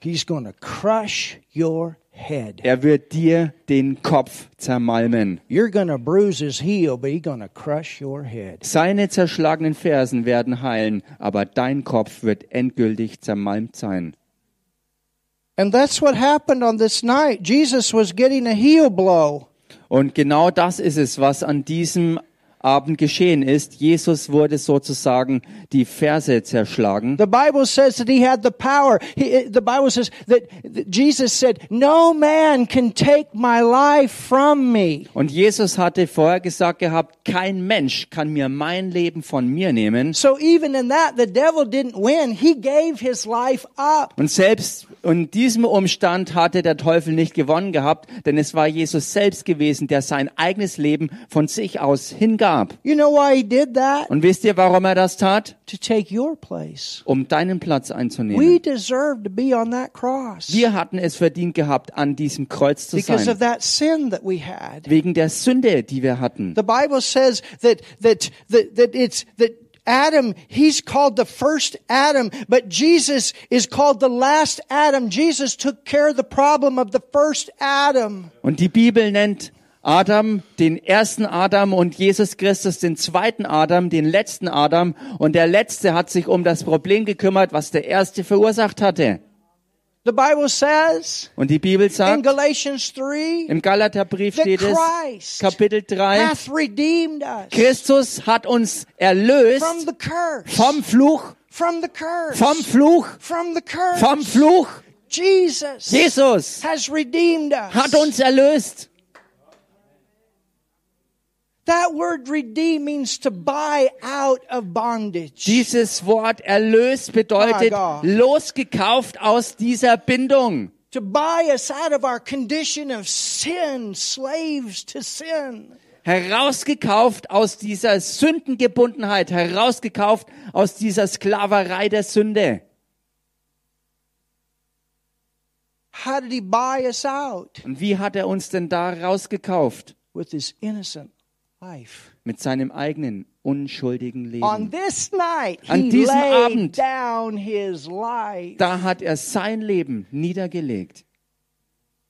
He's to crush your head. Er wird dir den Kopf zermalmen. You're to bruise his heel, but he's to crush your head. Seine zerschlagenen Fersen werden heilen, aber dein Kopf wird endgültig zermalmt sein. And that's what happened on this night. Jesus was getting a heel blow. Und genau das ist es, was an diesem Abend geschehen ist. Jesus wurde sozusagen die Ferse zerschlagen. The Bible says that he had the power. He, the Bible says that that Jesus said, No man can take my life from me. Und Jesus hatte vorher gesagt gehabt, kein Mensch kann mir mein Leben von mir nehmen. So even in that, the devil didn't win. He gave his life up. Und selbst in diesem Umstand hatte der Teufel nicht gewonnen gehabt, denn es war Jesus selbst gewesen, der sein eigenes Leben von sich aus hingab. You know why he did that? Und wisst ihr, warum er das tat? To take your place. Um deinen Platz We einzunehmen. deserve to be on that cross Wir hatten es verdient gehabt, an diesem Kreuz zu because of sein. that sin that we had. Wegen der Sünde, die wir hatten. The Bible says that that that that it's that Adam, he's called the first Adam, but Jesus is called the last Adam. Jesus took care of the problem of the first Adam. Und die Bibel nennt Adam den ersten Adam und Jesus Christus den zweiten Adam, den letzten Adam. Und der letzte hat sich um das Problem gekümmert, was der erste verursacht hatte. The Bible says Und die Bibel in sagt, Galatians 3 im Galaterbrief steht es, Christ Kapitel 3, hath redeemed us Christus hat uns erlöst from the curse. vom Fluch, vom Fluch, vom Fluch. Jesus Jesus has redeemed us. hat uns erlöst. That word redeem means to buy out of bondage. Dieses Wort erlöst bedeutet God. losgekauft aus dieser Bindung. to buy us out of our condition of sin, slaves to sin. herausgekauft aus dieser Sündengebundenheit, herausgekauft aus dieser Sklaverei der Sünde. How did he buy us out? Und wie hat er uns denn da rausgekauft? With his innocent. Mit seinem eigenen, unschuldigen Leben. An diesem Abend. Da hat er sein Leben niedergelegt.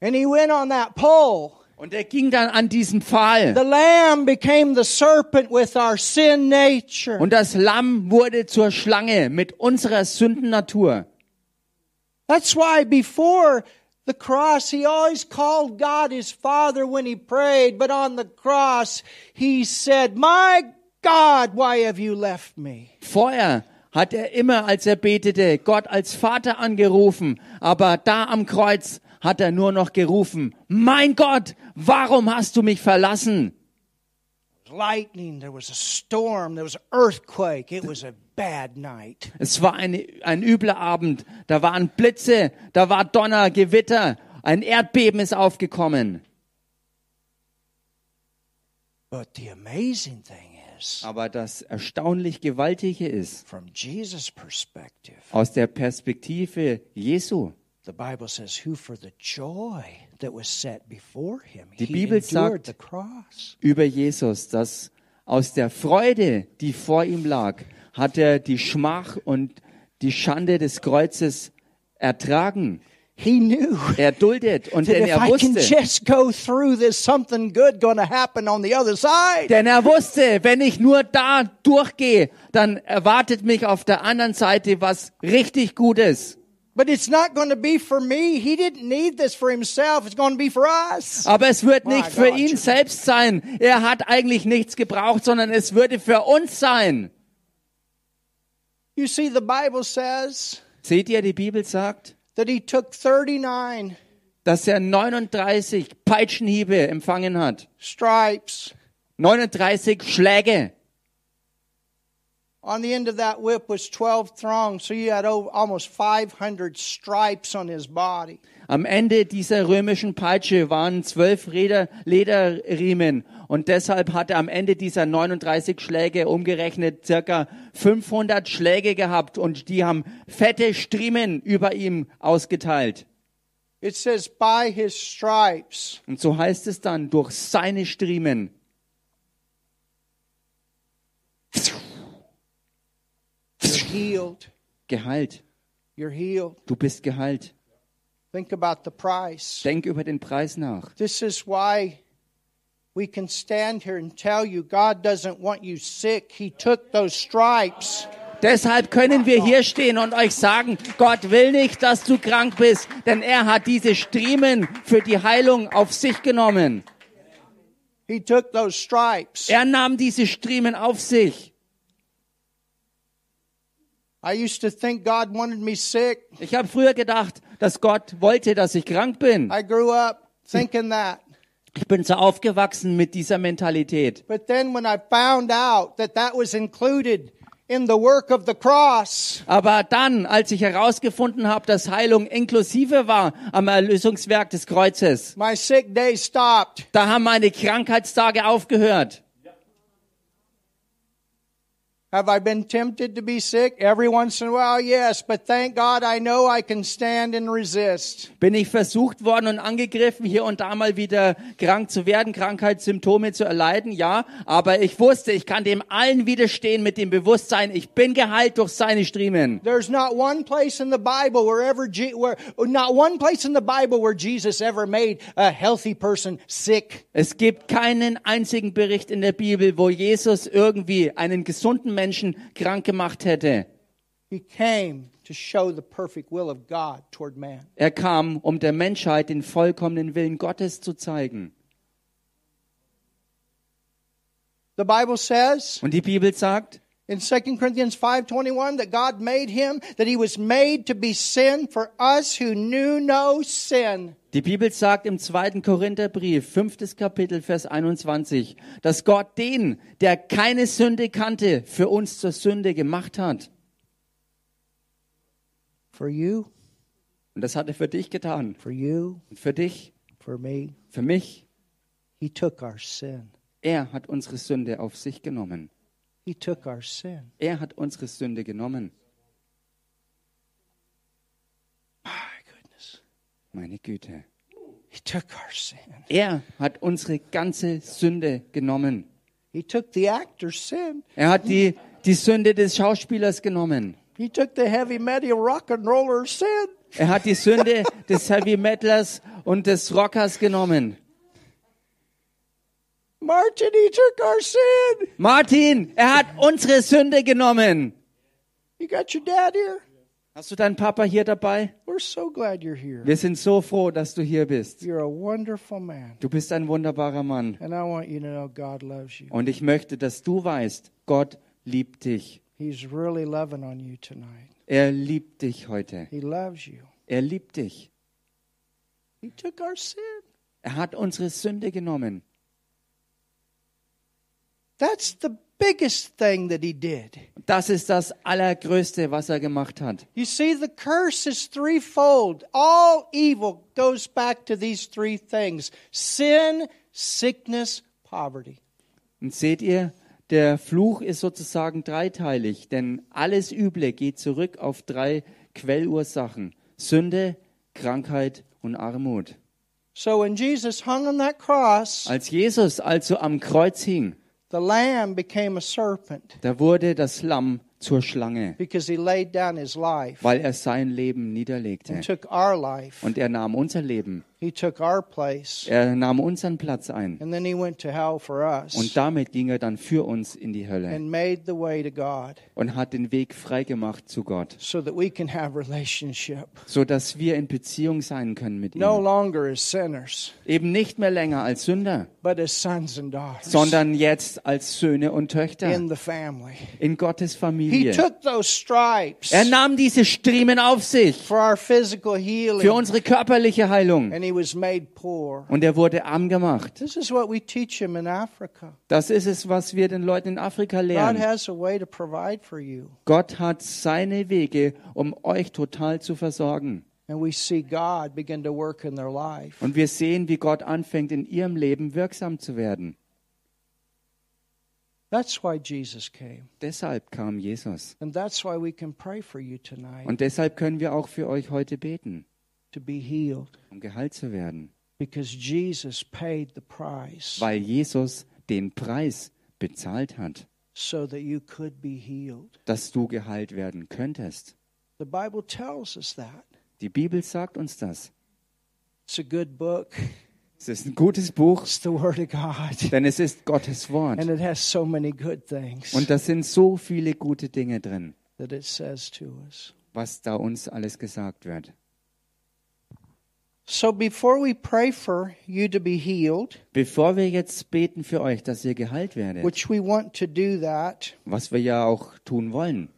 And he went on that pole. Und er ging dann an diesen Pfahl. The lamb became the serpent with our sin nature. Und das Lamm wurde zur Schlange mit unserer Sündennatur. That's why before the cross, he always called God his Father when he prayed, but on the cross, he said, My God, why have you left me? Vorher hat er immer, als er betete, Gott als Vater angerufen. Aber da am Kreuz hat er nur noch gerufen, mein Gott, warum hast du mich verlassen? Lightning, there was a storm, there was an earthquake. It was a bad night. Es war eine, ein übler Abend. Da waren Blitze, da war Donner, Gewitter. Ein Erdbeben ist aufgekommen. But the amazing thing is, Aber das erstaunlich Gewaltige ist, from Jesus' perspective, aus der Perspektive Jesu, the Bible says, who for the joy that was set before him, Die Bibel sagt- the cross. über Jesus, dass aus der Freude, die vor ihm lag, hat er die Schmach und die Schande des Kreuzes ertragen. He knew Er duldet und denn er wusste, denn er wusste, wenn ich nur da durchgehe, dann erwartet mich auf der anderen Seite was richtig Gutes. But it's not going to be for me. He didn't need this for himself. It's going to be for us. Aber es wird nicht für ihn selbst sein. Er hat eigentlich nichts gebraucht, sondern es würde für uns sein. You see, the Bible says Seht ihr, die Bibel sagt, that he took 39 dass er 39 Peitschenhiebe empfangen hat. stripes. 39 Schläge. On the end of that whip was 12 thongs, so you had over, almost 500 stripes on his body. Am Ende dieser römischen Peitsche waren zwölf Räder, Lederriemen und deshalb hat er am Ende dieser 39 Schläge umgerechnet circa 500 Schläge gehabt und die haben fette Striemen über ihm ausgeteilt. It says, by his stripes. Und so heißt es dann, durch seine Striemen. You're healed. Geheilt. You're healed. Du bist geheilt. Think about the price. Denk über den Preis nach. This is why we can stand here and tell you God doesn't want you sick. He took those stripes. Deshalb können wir hier stehen und euch sagen, Gott will nicht, dass du krank bist, denn er hat diese Striemen für die Heilung auf sich genommen. He took those stripes. Er nahm diese Striemen auf sich. I used to think God wanted me sick. Ich habe früher gedacht, dass Gott wollte, dass ich krank bin. I grew up thinking that. Ich bin so aufgewachsen mit dieser Mentalität. But then when I found out that that was included in the work of the cross, Aber dann, als ich herausgefunden habe, dass Heilung inklusive war am Erlösungswerk des Kreuzes, my sick days stopped. da haben meine Krankheitstage aufgehört. Have I been tempted to be sick? Every once in a while, yes. But thank God I know I can stand and resist. Bin ich versucht worden und angegriffen, hier und da mal wieder krank zu werden, Krankheitssymptome zu erleiden? Ja, aber ich wusste, ich kann dem allen widerstehen mit dem Bewusstsein, ich bin geheilt durch seine Striemen. There's not one place in the Bible where ever, Je- where, not one place in the Bible where Jesus ever made a healthy person sick. Es gibt keinen einzigen Bericht in der Bibel, wo Jesus irgendwie einen gesunden Menschen krank gemacht hätte. He came to show the perfect will of God toward man. Er kam, um der Menschheit den vollkommenen Willen Gottes zu zeigen. The Bible says Und die Bibel sagt, in 2 Corinthians 5:21 that God made him that he was made to be sin for us who knew no sin. die Bibel sagt im zweiten Korintherbrief, fünftes Kapitel, Vers 21, dass Gott den, der keine Sünde kannte, für uns zur Sünde gemacht hat. For you, Und das hat er für dich getan. for you, Und für dich, for me. für mich. He took our sin. Er hat unsere Sünde auf sich genommen. Er hat unsere Sünde genommen. My goodness. Meine Güte. He took our sin. Er hat unsere ganze Sünde genommen. He He took the actor's sin. Er hat die, die Sünde des Schauspielers genommen. He took the heavy metal rock and roller's sin. Er hat die Sünde des Heavy Metalers und des Rockers genommen. Martin, he took our sin. Martin, er hat unsere Sünde genommen. You got your dad here? Hast du deinen Papa hier dabei? We're so glad you're here. Wir sind so froh, dass du hier bist. You're a wonderful man. Du bist ein wunderbarer Mann. And I want you to know God loves you. Und ich möchte, dass du weißt, Gott liebt dich. He's really loving on you tonight. Er liebt dich heute. He loves you. Er liebt dich. He took our sin. Er hat unsere Sünde genommen. That's the biggest thing that he did. Das ist das Allergrößte, was er gemacht hat. You see, the curse is threefold. All evil goes back to these three things sin, sickness, poverty. Und seht ihr, der Fluch ist sozusagen dreiteilig, denn alles Üble geht zurück auf drei Quellursachen. Sünde, Krankheit und Armut. So when Jesus hung on that cross, Als Jesus also am Kreuz hing, the da wurde das Lamm zur Schlange, because he laid down his life weil er sein Leben niederlegte. and took our life. Und er nahm unser Leben. He took our place. Er nahm unseren Platz ein. And then he went to hell for us Und damit ging er dann für uns in die Hölle and made the way to God und hat den Weg freigemacht zu Gott, so that we can have relationship. so dass wir in Beziehung sein können mit No ihm. longer as sinners, Eben nicht mehr länger als Sünder, but as sons and daughters sondern jetzt als Söhne und Töchter in the family. He Familie. took those stripes Er nahm diese Striemen auf sich for our physical für healing unsere körperliche Heilung and he was made poor. und er wurde arm gemacht. This is what we teach him in Africa. Das ist es, was wir den Leuten in Afrika God lernen. has a way to provide for you. Gott hat seine Wege, um euch total zu versorgen. And we see God begin to work in their life. Und wir sehen, wie Gott anfängt, in ihrem Leben wirksam zu werden. That's why Jesus came. Deshalb kam Jesus. And that's why we can pray for you tonight Und deshalb können wir auch für euch heute beten, to be healed um geheilt zu werden. because Jesus paid the price Weil Jesus den Preis bezahlt hat, so that you could be healed. dass du geheilt werden könntest. The Bible tells us that. Die Bibel sagt uns das. It's a good book. Es ist ein gutes Buch, denn es ist Gottes Wort. And it has so many good things Und da sind so viele gute Dinge drin, was da uns alles gesagt wird. So before we pray for you to be healed, Bevor wir jetzt beten für euch, dass ihr geheilt werdet, which we want to do that, was wir ja auch tun wollen,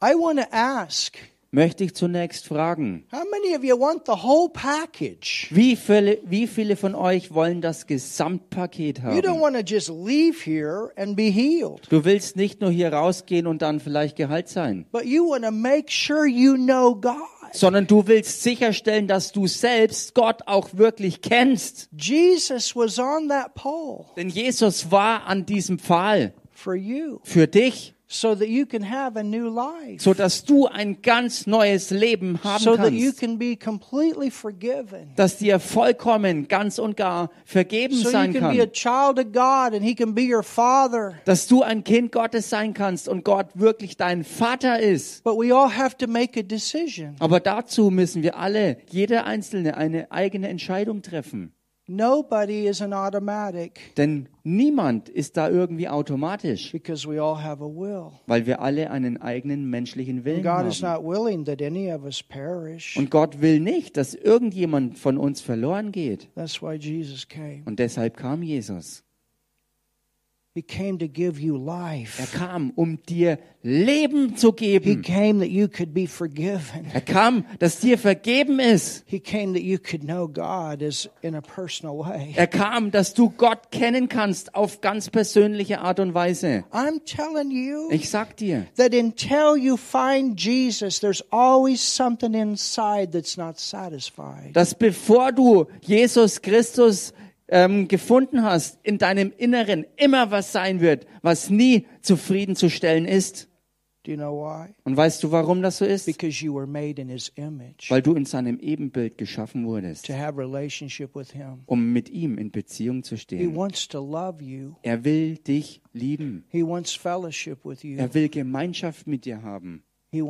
I want to ask möchte ich zunächst fragen, how many of you want the whole package? wie viele, wie viele von euch wollen das Gesamtpaket You don't haben? want to just leave here and be healed, Du willst nicht nur hier rausgehen und dann vielleicht geheilt sein, but you want to make sure you know God. sondern du willst sicherstellen, dass du selbst Gott auch wirklich kennst. Jesus was on that pole Denn Jesus war an diesem Pfahl für dich, so that you can have a new life, so dass du ein ganz neues Leben haben so that you kannst, can be completely forgiven. dass dir vollkommen, ganz und gar vergeben So you sein can be a child of God and He can be your Father. dass du ein Kind Gottes sein kannst und Gott wirklich dein Vater ist. But we all have to make a decision. Aber dazu müssen wir alle, jeder Einzelne, eine eigene Entscheidung treffen. Nobody is an automatic Denn niemand ist da irgendwie automatisch, because we all have a will. weil wir alle einen eigenen menschlichen Willen God is haben. not willing that any of us perish. Und Gott will nicht, dass irgendjemand von uns verloren geht. That's why Jesus came. Und deshalb kam Jesus. He came to give you Er life. kam, um dir Leben zu He geben. came that you could be forgiven. Er kam, dass dir vergeben ist. He came that you could know God as in a personal way. Er kam, dass du Gott kennen kannst auf ganz persönliche Art und Weise. I'm telling you Ich sag dir, that until you find Jesus, there's always something inside that's not satisfied. dass bevor du Jesus Christus ähm, gefunden hast, in deinem Inneren immer was sein wird, was nie zufriedenzustellen ist. Do you know why? Und weißt du, warum das so ist? Because you were made in His image Weil du in seinem Ebenbild geschaffen wurdest, to have relationship with Him. um mit ihm in Beziehung zu He stehen. wants to love you. Er will dich lieben. He wants fellowship with you. Er will Gemeinschaft mit dir haben. Er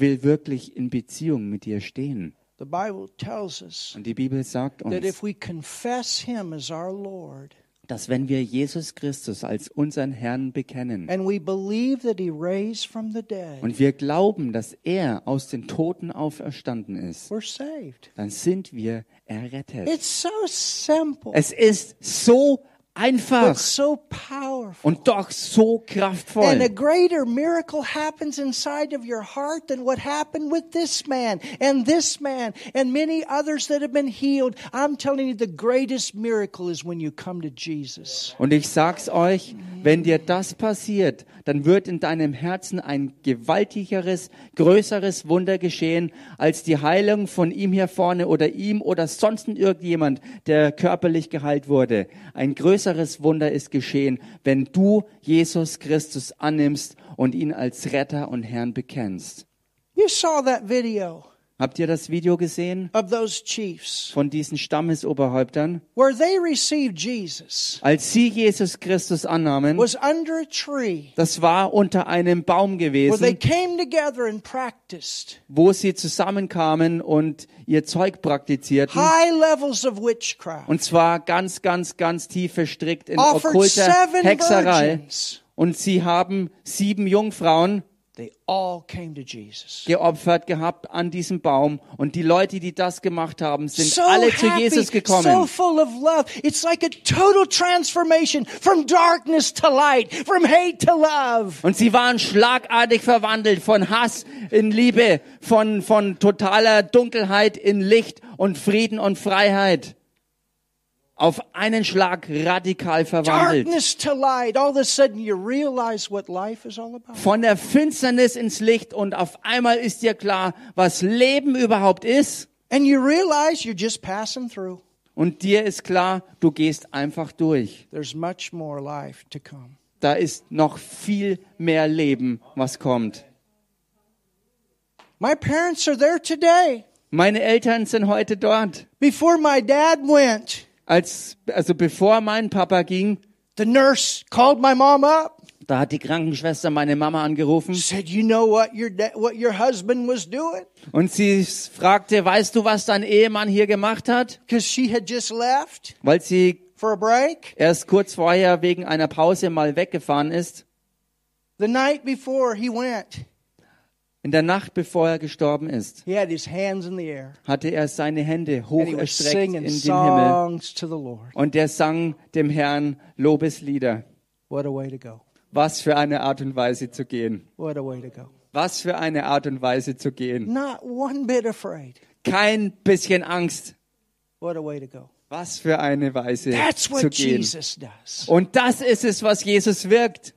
will wirklich in Beziehung mit dir stehen. The Bible tells us Und die Bibel sagt that uns, if we confess Him as our Lord dass wenn wir Jesus Christus als unseren Herrn bekennen and we believe that He raised from the dead, und wir glauben, dass er aus den Toten auferstanden ist, we're saved. dann sind wir errettet. It's so simple, Es ist so einfach but so powerful. Und doch so And a kraftvoll. greater miracle happens inside of your heart than what happened with this man and this man and many others that have been healed. I'm telling you, the greatest miracle is when you come to Jesus. Und ich sag's euch, wenn dir das passiert, dann wird in deinem Herzen ein gewaltigeres, größeres Wunder geschehen als die Heilung von ihm hier vorne oder ihm oder sonst irgendjemand, der körperlich geheilt wurde. Ein größeres Wunder ist geschehen, wenn du Jesus Christus annimmst und ihn als Retter und Herrn bekennst. You saw that video Habt ihr das Video gesehen of those chiefs von diesen Stammesoberhäuptern? where they received Jesus Als sie Jesus Christus annahmen, was under a tree das war unter einem Baum where they gewesen, came together and practiced wo sie zusammenkamen und ihr Zeug praktizierten. high levels of witchcraft. Und zwar ganz, ganz, ganz tief verstrickt in okkulter Hexerei. Und sie haben sieben Jungfrauen They all came to Jesus. geopfert gehabt an diesem Baum. Und die Leute, die das gemacht haben, sind so alle zu happy, Jesus so gekommen. full of love. It's like a total transformation from darkness to light, from hate to love. Und sie waren schlagartig verwandelt von Hass in Liebe, von, von totaler Dunkelheit in Licht und Frieden und Freiheit. Auf einen Schlag radikal verwandelt. Von der Finsternis ins Licht und auf einmal ist dir klar, was Leben überhaupt ist. And you realize you're just passing through. Und dir ist klar, du gehst einfach durch. There's much more life to come. Da ist noch viel mehr Leben, was kommt. My parents are there today. Meine Eltern sind heute dort. Before my dad went, Als, also bevor mein Papa ging, the nurse called my mom up, da hat die Krankenschwester meine Mama angerufen said, "You know what your what your husband was doing?" und sie fragte, weißt du, was dein Ehemann hier gemacht hat? Because she had just left Weil sie for a break. erst kurz vorher wegen einer Pause mal weggefahren ist. The night before he went, In der Nacht, bevor er gestorben ist, hatte er seine Hände hoch erstreckt in den Himmel und er sang dem Herrn Lobeslieder. Was für eine Art und Weise zu gehen. Was für eine Art und Weise zu gehen. Not one bit afraid. Kein bisschen Angst. Was für eine Weise That's zu what gehen. Jesus does. Und das ist es, was Jesus wirkt.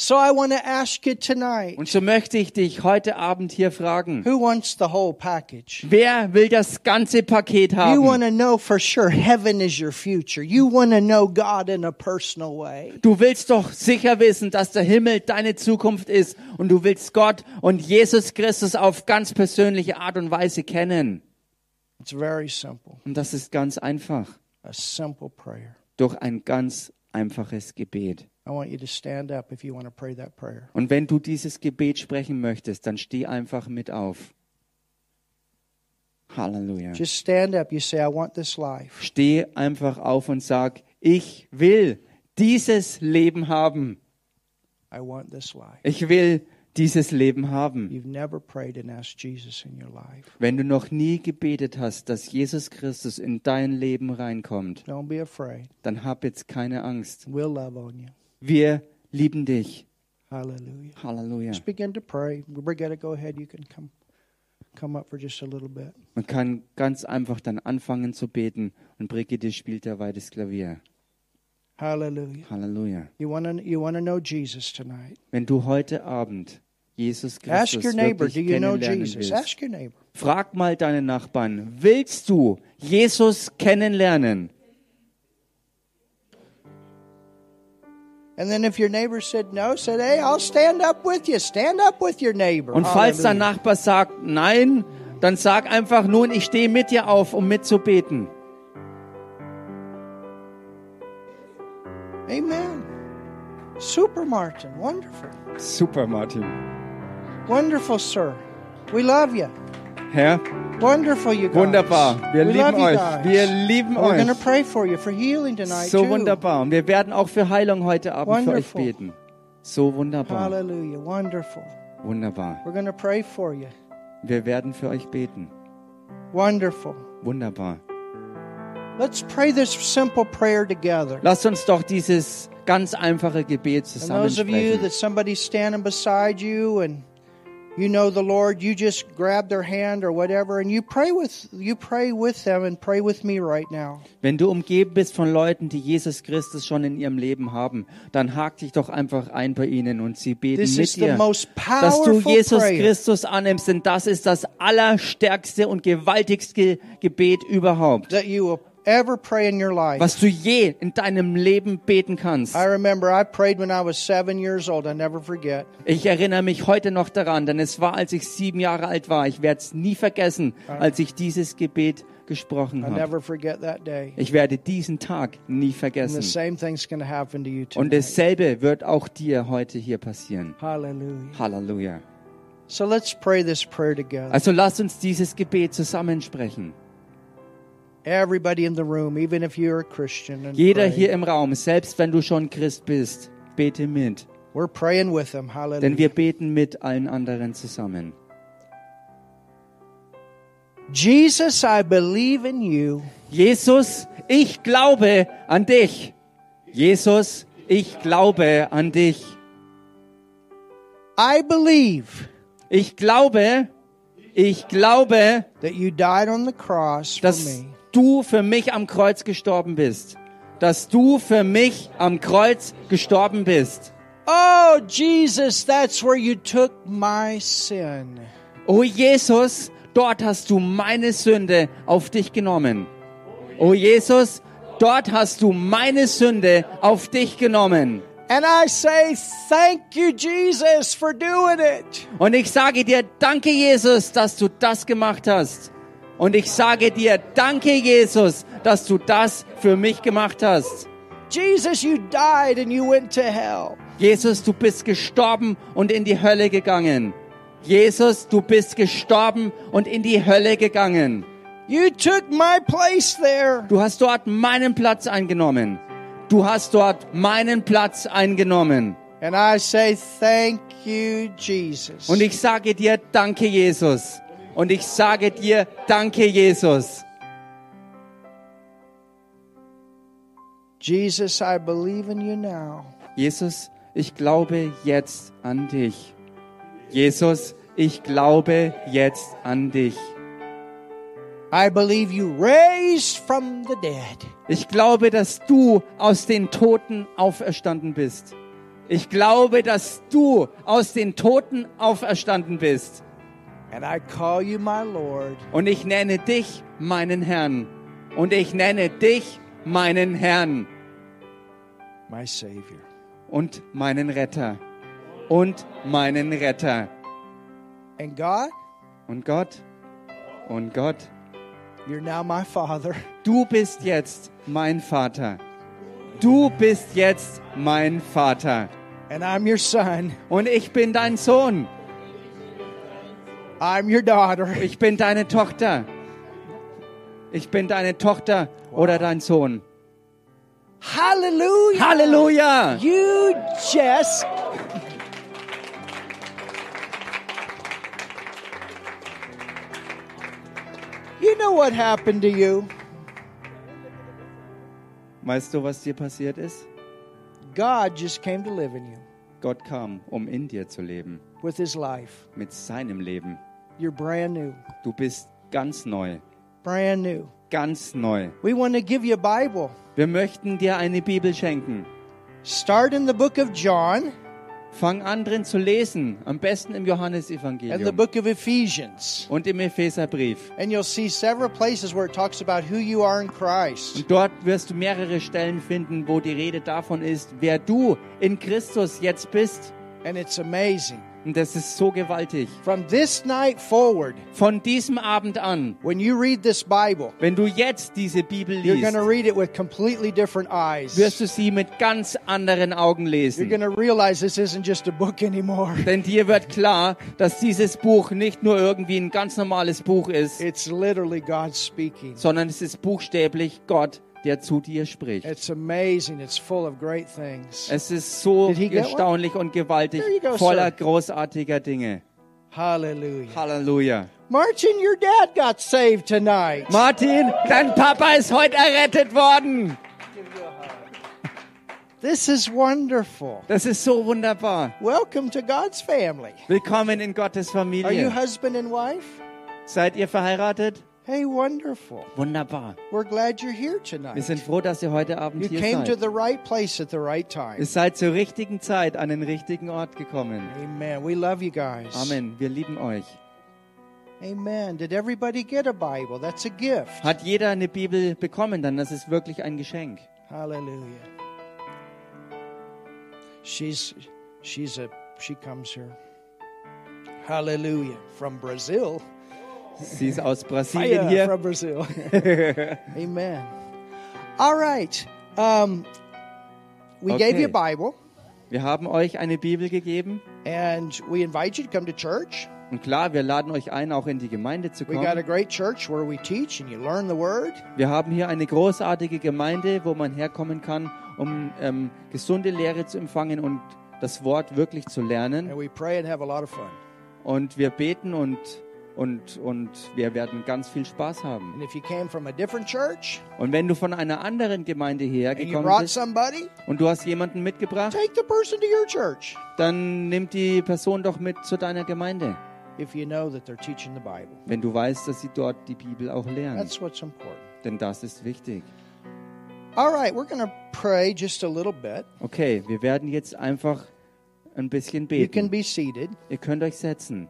So I want to ask you tonight: Und so möchte ich dich heute Abend hier fragen. Who wants the whole package? Wer will das ganze Paket You haben? want to know for sure heaven is your future. You want to know God in a personal way. Du willst doch sicher wissen, dass der Himmel deine Zukunft ist und du willst Gott und Jesus Christus auf ganz persönliche Art und Weise kennen. It's very simple. Und das ist ganz einfach. A simple prayer. Durch ein ganz einfaches Gebet. I want you to stand up if you want to pray that prayer. Und wenn du dieses Gebet sprechen möchtest, dann steh einfach mit auf. Halleluja. Just stand up. You say, I want this life. Steh einfach auf und sag, ich will dieses Leben haben. I want this life. Ich will dieses Leben haben. You've never prayed and asked Jesus in your life. Wenn du noch nie gebetet hast, dass Jesus Christus in dein Leben reinkommt, Don't be afraid. dann hab jetzt keine Angst. We'll love on you. Wir lieben dich. Hallelujah. Halleluja. Just begin to pray. Brigitte, go ahead. You can come come up for just a little bit. Man kann ganz einfach dann anfangen zu beten und Brigitte spielt dabei das Klavier. Hallelujah. Halleluja. You want to you want to know Jesus tonight. Wenn du heute Abend Jesus Ask Christus your neighbor, do you know Jesus? willst, Ask your neighbor. frag mal deinen Nachbarn, willst du Jesus kennenlernen? Und falls dein. Nachbar sagt nein, dann sag einfach nun, ich stehe mit dir auf, um mitzubeten. Amen. Super, Martin. Wonderful. Super, Martin. Wonderful, sir. We love you. Herr, Wonderful, you guys. wunderbar. Wir we lieben euch. Wir lieben We're euch. pray for you for healing tonight, So too. wunderbar. Und wir werden auch für Heilung heute Abend für euch Wonderful. beten. So wunderbar. Hallelujah. Wonderful. Wunderbar. We're to pray for you. Wir werden für euch beten. Wonderful. Wunderbar. Let's pray this simple prayer together. Lasst uns doch dieses ganz einfache Gebet And those of you that somebody's standing beside you and you know the Lord, you just grab their hand or whatever and you pray with you pray with them and pray with me right now. Wenn du umgeben bist von Leuten, die Jesus Christus schon in ihrem Leben haben, dann hak dich doch einfach ein bei ihnen und sie beten This is mit dir, dass du Jesus prayer. Christus annimmst, denn das ist das allerstärkste und gewaltigste Gebet überhaupt, that you will ever pray in your life. was du je in deinem Leben beten kannst. I remember I prayed when I was seven years old. I never forget. Ich erinnere mich heute noch daran, denn es war, als ich sieben Jahre alt war. Ich werde es nie vergessen, als ich dieses Gebet gesprochen habe. never forget that day. Ich werde diesen Tag nie vergessen. Und dasselbe wird auch dir heute hier passieren. Hallelujah. Halleluja. So let's pray this prayer together. Also lass uns dieses Gebet zusammensprechen. Everybody in the room, even if you're a Christian, and Jeder pray. hier im Raum, selbst wenn du schon Christ bist, bete mit. we're praying with them. Hallelujah. Denn wir beten mit allen anderen zusammen. Jesus, I believe in you. Jesus, ich glaube an dich. Jesus, ich glaube an dich. I believe Ich glaube, ich glaube, that you died on the cross dass. Du für mich am Kreuz gestorben bist. Dass du für mich am Kreuz gestorben bist. Oh, Jesus, that's where you took my sin. O Jesus, dort hast du meine Sünde auf dich genommen. O Jesus, dort hast du meine Sünde auf dich genommen. And I say, thank you, Jesus, for doing it. Und ich sage dir, danke Jesus, dass du das gemacht hast. Und ich sage dir, danke Jesus, dass du das für mich gemacht hast. Jesus, you died and you went to hell. Jesus, du bist gestorben und in die Hölle gegangen. Jesus, du bist gestorben und in die Hölle gegangen. You took my place there. Du hast dort meinen Platz eingenommen. Du hast dort meinen Platz eingenommen. And I say, thank you, Jesus. Und ich sage dir, danke Jesus. Und ich sage dir, danke Jesus. Jesus, I believe in you now. Jesus, ich glaube jetzt an dich. Jesus, ich glaube jetzt an dich. I believe you raised from the dead. Ich glaube, dass du aus den Toten auferstanden bist. Ich glaube, dass du aus den Toten auferstanden bist. Und ich nenne dich meinen Herrn. Und ich nenne dich meinen Herrn my Savior. und meinen Retter. Und meinen Retter. And God, Und Gott, und Gott, you're now my Father. du bist jetzt mein Vater. Du bist jetzt mein Vater. And I'm your son. Und ich bin dein Sohn. I'm your daughter. Ich bin deine Tochter. Ich bin deine Tochter oder dein Sohn. Hallelujah. Halleluja! You just. You know what happened to you? Weißt du, was dir passiert ist? God just came to live in you Gott kam, um in dir zu leben, with his life. mit seinem Leben. You're brand new. Du bist ganz neu, Brand new. ganz neu. We want to give you a Bible. Wir möchten dir eine Bibel schenken. Start in the book of John, Fang an drin zu lesen, am besten im and the Johannesevangelium book of Ephesians. und im Epheserbrief. And you'll see several places where it talks about who you are in Christ. Und dort wirst du mehrere Stellen finden, wo die Rede davon ist, wer du in Christus jetzt bist. And it's amazing. Und das ist so gewaltig. From this night forward, Von diesem Abend an, when you read this Bible, wenn du jetzt diese Bibel you're liest, going to read it with completely different eyes. wirst du sie mit ganz anderen Augen You're lesen. going to realize this isn't just a book anymore. Denn dir wird klar, dass dieses Buch nicht nur irgendwie ein ganz normales Buch ist, It's literally God speaking. sondern es ist buchstäblich Gott, der zu dir spricht. It's amazing. It's full of great things. Es ist so erstaunlich und gewaltig, voller großartiger Dinge. Hallelujah. Halleluja. Martin, your dad got saved tonight. Martin, dein Papa ist heute errettet worden. This is wonderful. Das ist so wunderbar. Welcome to God's family. Willkommen in Gottes Are you Familie. husband and wife? Seid ihr verheiratet? Hey, wonderful. Wunderbar. We're glad you're here Wir tonight. sind froh, dass ihr heute Abend You hier came to seid. the right place at the right time. Ihr seid zur richtigen Zeit an den richtigen Ort gekommen. Amen. We love you guys. Amen. Wir lieben euch. Amen. Did everybody get a Bible? That's a gift. Hat jeder eine Bibel bekommen, dann das ist wirklich ein Geschenk. Hallelujah. She's she's a she comes here. Hallelujah. From Brazil. Sie ist aus Brasilien Fire hier. from Brazil. Amen. All right. Um, we gave you a Okay. Bible, Wir haben euch eine Bibel gegeben. and we invite you to come to church. Und klar, wir laden euch ein, auch in die Gemeinde zu We got a kommen. great church where we teach and you learn the Word. Wir haben hier eine großartige Gemeinde, wo man herkommen kann, um ähm, gesunde Lehre zu empfangen und das Wort wirklich zu lernen. And we pray and have a lot of fun. Und wir beten und, und, und wir werden ganz viel Spaß haben. And if you came from a different church Und wenn du von einer anderen Gemeinde hergekommen bist somebody, und du hast jemanden mitgebracht, take the person to your church dann nimm die Person doch mit zu deiner Gemeinde, if you know that they're teaching the Bible. wenn du weißt, dass sie dort die Bibel auch lernen. That's what's important. Denn das ist wichtig. All right, we're going to pray just a little bit. Okay, wir werden jetzt einfach ein bisschen beten. Ihr könnt euch setzen.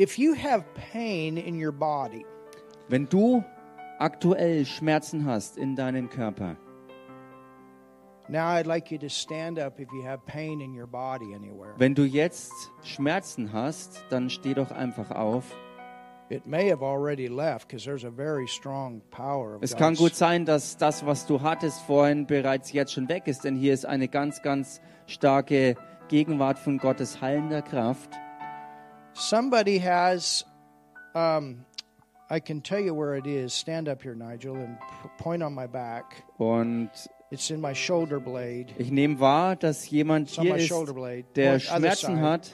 If you have pain in your body, Wenn du aktuell Schmerzen hast in deinem Körper, now I'd like you to stand up if you have pain in your body anywhere. wenn du jetzt Schmerzen hast, dann steh doch einfach auf. It may have already left because there's a very strong power of Es kann gut sein, dass das, was du hattest vorhin, bereits jetzt schon weg ist, denn hier ist eine ganz, ganz starke Gegenwart von Gottes heilender Kraft. Somebody has, um, I can tell you where it is. Stand up here, Nigel, and point on my back. Und It's in my shoulder blade. ich nehme wahr, dass jemand It's on hier my ist, shoulder blade. der Point other Schmerzen side. hat.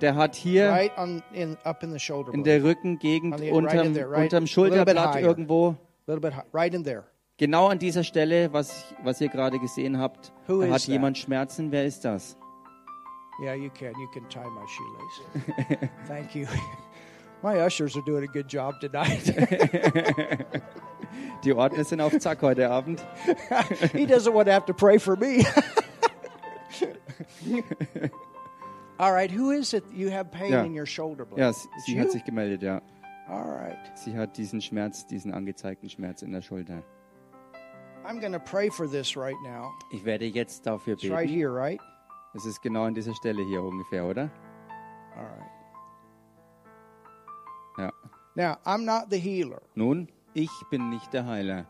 Der hat hier Right on, in, up in the shoulder in blade. der Rückengegend right in unterm, there, right? unterm bit Schulterblatt higher. irgendwo. A little bit high, right in there. Genau an dieser Stelle, was, was ihr gerade gesehen habt, Who da is hat that? jemand Schmerzen. Wer ist das? Yeah, you can. You can tie my shoelace. Thank you. My ushers are doing a good job tonight. Die Ordner sind auf Zack heute Abend. he doesn't want to have to pray for me. All right, who is it you have pain Ja. in your shoulder blade? Ja, sie, sie hat sich gemeldet, ja. All right. Sie hat diesen Schmerz, diesen angezeigten Schmerz in der Schulter. I'm going to pray for this right now. Ich werde jetzt dafür It's right beten. here, right? Es ist genau an dieser Stelle hier ungefähr, oder? All right. Ja. Now, I'm not the healer, Nun, ich bin nicht der Heiler,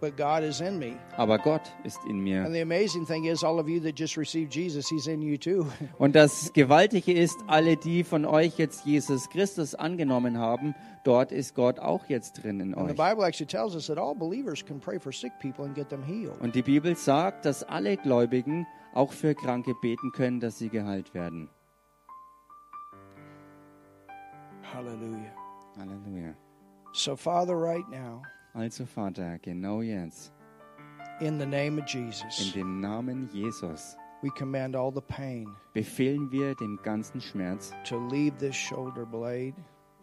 but God is in me. aber Gott ist in And mir. the amazing thing is, all of you that just received Jesus, He's in you too. Und das Gewaltige ist, alle, die von euch jetzt Jesus Christus angenommen haben, dort ist Gott auch jetzt drin in And the euch. Bible actually tells us that all believers can pray for sick people and get them healed. Und die Bibel sagt, dass alle Gläubigen auch für Kranke beten können, dass sie geheilt werden. Hallelujah. Halleluja. So, Father, right now, Also Vater, genau jetzt, in the name of in Jesus, dem Namen Jesus, we command all the pain befehlen wir dem ganzen Schmerz, to leave this shoulder blade,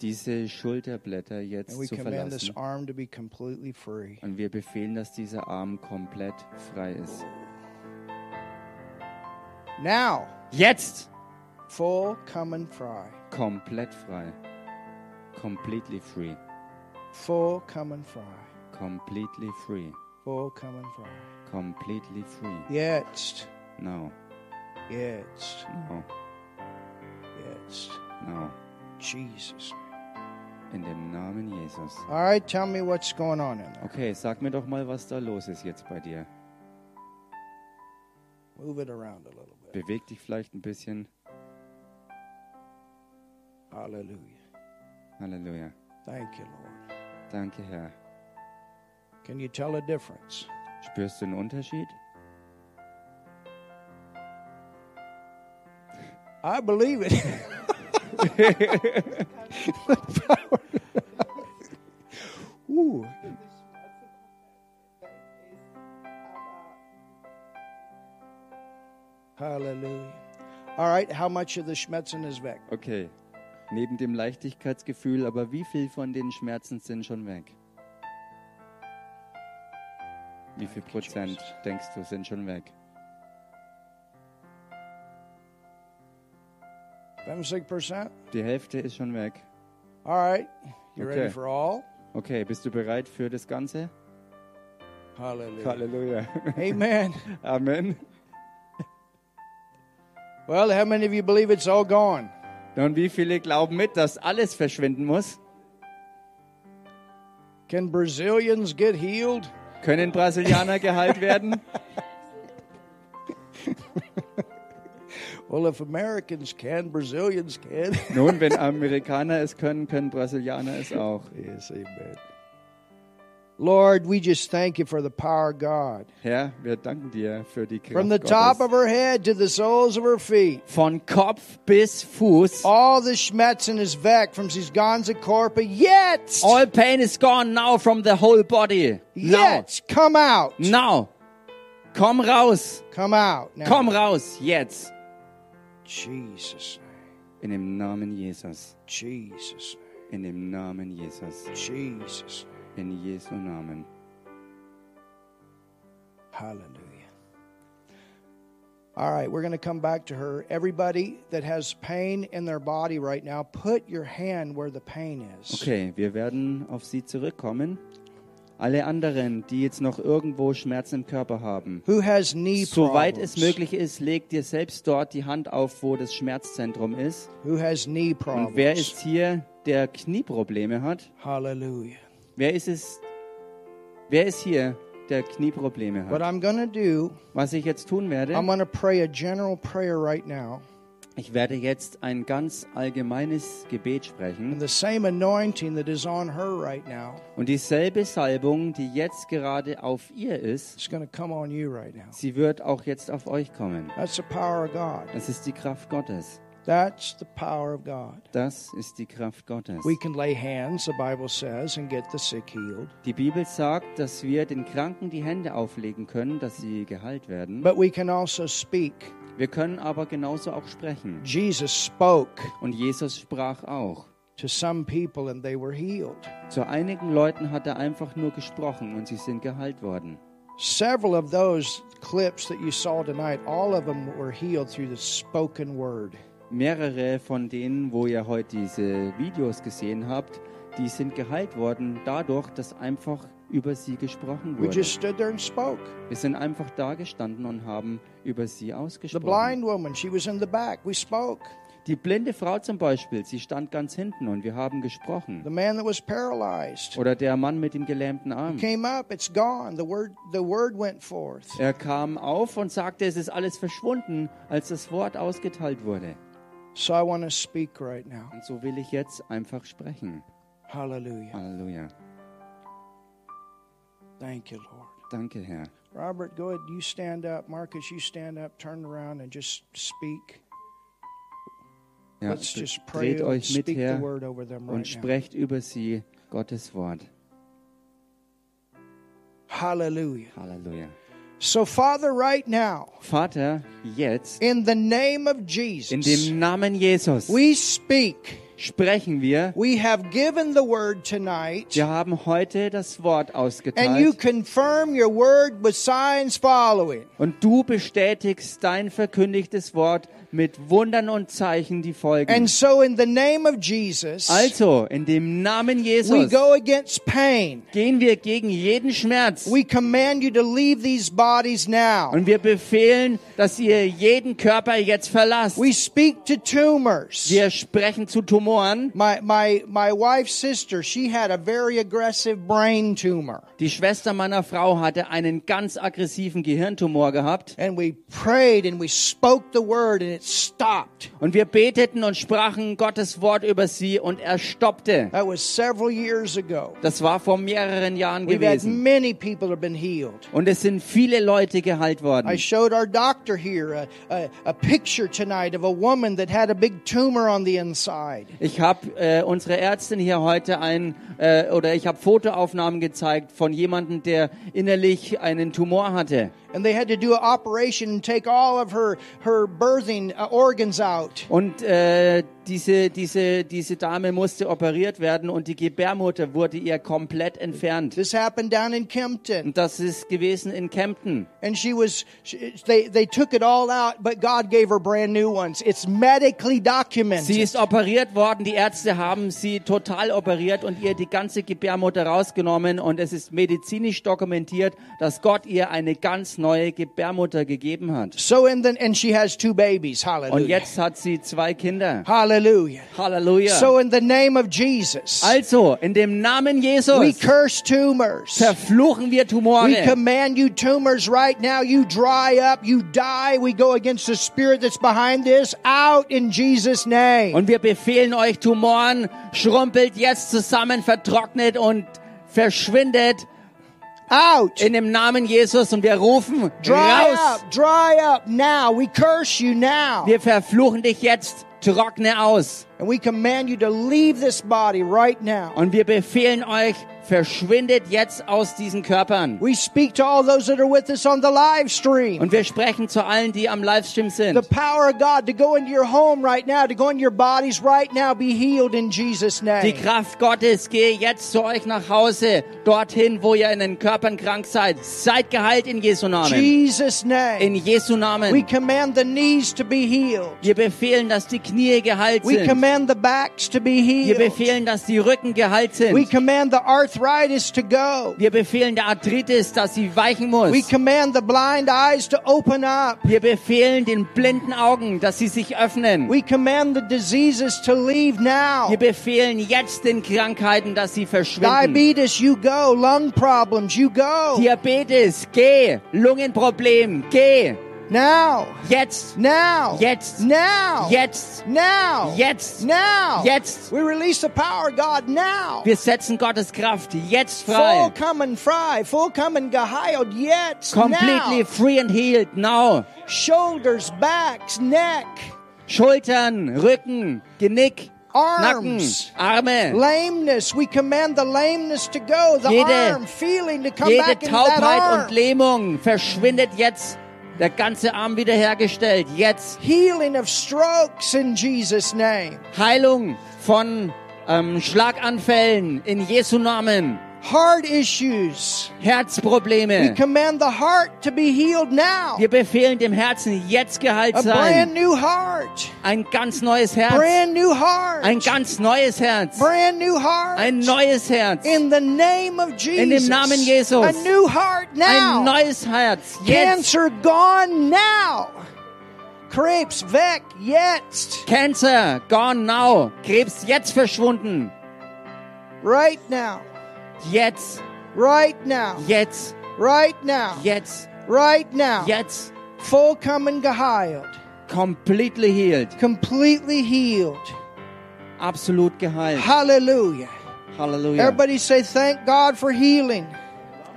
diese Schulterblätter jetzt and we zu verlassen. arm to be completely free. Und wir befehlen, dass dieser Arm komplett frei ist. Now, Jetzt and fry. komplett frei. Completely free. And fry. Completely free. And fry. Completely free. Jetzt. Now. Jetzt. Now. Jetzt. Now. Jesus. In dem Namen Jesus. All right, tell me what's going on in there. Okay, sag mir doch mal, was da los ist jetzt bei dir. Move it around a little bit. Beweg dich vielleicht ein bisschen. Hallelujah. Halleluja. Thank you, Lord. Danke, Herr. Can you tell a difference? Spürst du einen Unterschied? I believe it. Ooh. Hallelujah. All right, how much of the Schmerzen is weg? Okay. Neben dem Leichtigkeitsgefühl, aber wie viel von den Schmerzen sind schon weg? Wie viel Prozent denkst du sind schon weg? 75%? Die Hälfte ist schon weg. All right. You ready Okay. for all? Okay, bist du bereit für das Ganze? Hallelujah. Halleluja. Amen. Amen. Well, how many of you believe it's all gone? Und wie viele glauben mit, dass alles verschwinden muss? Can Brazilians get healed? Können Brasilianer geheilt werden? Well, if Americans can, Brazilians can. Nun, wenn Amerikaner es können, können Brasilianer es auch. yes, amen. Lord, we just thank you for the power of God. Herr, wir danken dir für die From the top of her head to the soles of her feet. Von Kopf bis Fuß. All the schmetzen is weg from his ganze Körper. Yet, All pain is gone now from the whole body. Now. yet, come out. Now. Komm raus. Come out. Now. Komm raus. Jetzt. Jesus. In dem Namen Jesus. Jesus. In dem Namen Jesus. Jesus. In Jesu Namen. Hallelujah. All right, we're going to come back to her. Everybody that has pain in their body right now, put your hand where the pain is. Okay, wir werden auf sie zurückkommen. Alle anderen, die jetzt noch irgendwo Schmerzen im Körper haben, Who has knee soweit es möglich ist, leg dir selbst dort die Hand auf, wo das Schmerzzentrum ist. Who has knee problems? Und wer ist hier, der Knieprobleme hat? Hallelujah. Wer ist es? Wer ist hier, der Knieprobleme What hat? I'm going to do, Was ich jetzt tun werde, I'm going to pray a general prayer right now. ich werde jetzt ein ganz allgemeines Gebet And sprechen. the same anointing that is on her right now Und dieselbe Salbung, die jetzt gerade auf ihr ist, is going to come on you right now. sie wird auch jetzt auf euch kommen. That's the power of God. Das ist die Kraft Gottes. That's the power of God. Das ist die Kraft Gottes. We can lay hands, the Bible says, and get the sick healed. Die Bibel sagt, dass wir den Kranken die Hände auflegen können, dass sie geheilt werden. But we can also speak. Wir können aber genauso auch sprechen. Jesus spoke Und Jesus sprach auch. to some people and they were healed. Zu einigen Leuten hat er einfach nur gesprochen und sie sind geheilt worden. Several of those clips that you saw tonight, all of them were healed through the spoken word. Mehrere von denen, wo ihr heute diese Videos gesehen habt, die sind geheilt worden dadurch, dass einfach über sie gesprochen We wurde. just stood there and spoke. Wir sind einfach da gestanden und haben über sie The ausgesprochen. blind woman, she was in the back. We spoke. Die blinde Frau zum Beispiel, sie stand ganz hinten und wir haben gesprochen. The man that was paralyzed Oder der Mann mit dem gelähmten Arm. up. The word, the word. Er kam auf und sagte, es ist alles verschwunden, als das Wort ausgeteilt wurde. So I want to speak right now. Und so will ich jetzt einfach sprechen. Hallelujah. Halleluja. Thank you, Lord. Danke, Herr. Robert, go ahead. You stand up. Marcus, you stand up. Turn around and just speak. Ja, Let's just pray. dreht euch mit Speak the her word over them und right now. sprecht über sie Gottes Wort. Hallelujah. Halleluja. So, Father, right now, Vater, jetzt in the name of in Jesus, dem Namen Jesus, we speak sprechen wir. We have given the word tonight, Wir haben heute das Wort and you ausgeteilt confirm your word with signs following. und du bestätigst dein verkündigtes Wort mit Wundern und Zeichen, die And folgen. so, in the name of Jesus, Also, in dem Namen we Jesus go against pain. gehen wir gegen jeden Schmerz We command you to leave these bodies now. und wir befehlen, dass ihr jeden Körper jetzt verlasst. We speak to tumors. Wir sprechen zu Tumoren. My, my, my wife's sister, she had a very aggressive brain tumor. Die Schwester meiner Frau hatte einen ganz aggressiven Gehirntumor gehabt. And we prayed and we spoke the word and it stopped. Und wir beteten und sprachen Gottes Wort über sie und er stoppte. That was several years ago. Das war vor mehreren Jahren gewesen. many people have been healed. Und es sind viele Leute geheilt I worden. showed our doctor here a, a, a picture tonight of a woman that had a big tumor on the inside. Ich habe äh, unsere Ärztin hier heute ein äh, oder ich habe Fotoaufnahmen gezeigt von jemandem, der innerlich einen Tumor hatte. And they had to do an operation and take all of her, her birthing uh, organs out. Und äh, diese, diese, diese Dame musste operiert werden und die Gebärmutter wurde ihr komplett entfernt. This happened down in Kempton. Und das ist gewesen in Kempten. And she was, she, they, they took it all out, but God gave her brand new ones. It's medically Sie documented. ist operiert worden, die Ärzte haben sie total operiert und ihr die ganze Gebärmutter rausgenommen und es ist medizinisch dokumentiert, dass Gott ihr eine ganz neue Gebärmutter gegeben hat. So in the, and she has two babies. Und Hallelujah. jetzt hat sie zwei Kinder. Hallelujah. Halleluja. So in the name of Jesus, Also, in dem Namen we Jesus curse tumors. verfluchen wir We Tumore. command you tumors right now. You dry up. You die. We go against the spirit that's behind this out in Jesus' name. Und wir befehlen euch Tumoren, schrumpelt jetzt zusammen, vertrocknet und verschwindet Out. in dem Namen Jesus und wir rufen Dry raus. up. Dry up now. We curse you now. Wir verfluchen dich jetzt, trockne aus. And we command you to leave this body right now. Und wir befehlen euch, verschwindet jetzt aus diesen Körpern. We speak to all those that are with us on the live stream. Und wir sprechen zu allen, die am Livestream The sind. power of God to go into your home right now, to go into your bodies right now, be healed in Jesus' Die name. Kraft Gottes, gehe jetzt zu euch nach Hause, dorthin, wo ihr in den Körpern krank seid. Seid geheilt in Jesu Namen. Jesus' name. In Jesu We Namen. command the knees to be healed. Wir befehlen, dass die Knie geheilt We sind. command the backs to be Wir healed. befehlen, dass die Rücken geheilt We sind. command the arthritis to go. Wir befehlen der Arthritis, dass sie weichen We muss. command the blind eyes to open up. Wir befehlen den blinden Augen, dass sie sich öffnen. We command the diseases to leave now. Wir befehlen jetzt den Krankheiten, dass sie verschwinden. Diabetes, you go. Lung problems, you go. Diabetes, geh. Lungenproblem, geh. Now. Jetzt. Now. Jetzt. Now. Jetzt. Now. Jetzt. Now. Jetzt. We release the power of God now. Wir setzen Gottes Kraft jetzt frei. Vollkommen frei. Vollkommen geheilt. Jetzt. Completely Now. free and healed now. Shoulders, backs, neck, Schultern, Rücken, Genick, Nacken, arms. Arme. Lameness, we command the lameness to go, the Jede- arm feeling to come Jede back into that Taubheit arm. und Lähmung verschwindet jetzt. Der ganze Arm wiederhergestellt. Jetzt. Healing of strokes in Jesus' name. Heilung von ähm, Schlaganfällen in Jesu Namen. Heart issues. Herzprobleme. We command the heart to be healed now. Wir befehlen dem Herzen jetzt geheilt sein. A brand new heart. Ein ganz neues Herz. Brand new heart. Ein ganz neues Herz. brand new heart. Ein neues Herz. in the name of Jesus. In dem Namen Jesus. A new heart now. Ein neues Herz. Jetzt. Cancer gone now. Krebs weg jetzt. Cancer, gone now. Krebs jetzt verschwunden. Right now. Jetzt. Right now. Jetzt. Right now. Jetzt. Right now. Jetzt. Vollkommen geheilt. Completely healed. Completely healed. Absolut geheilt. Hallelujah. Halleluja. Everybody say thank God for healing.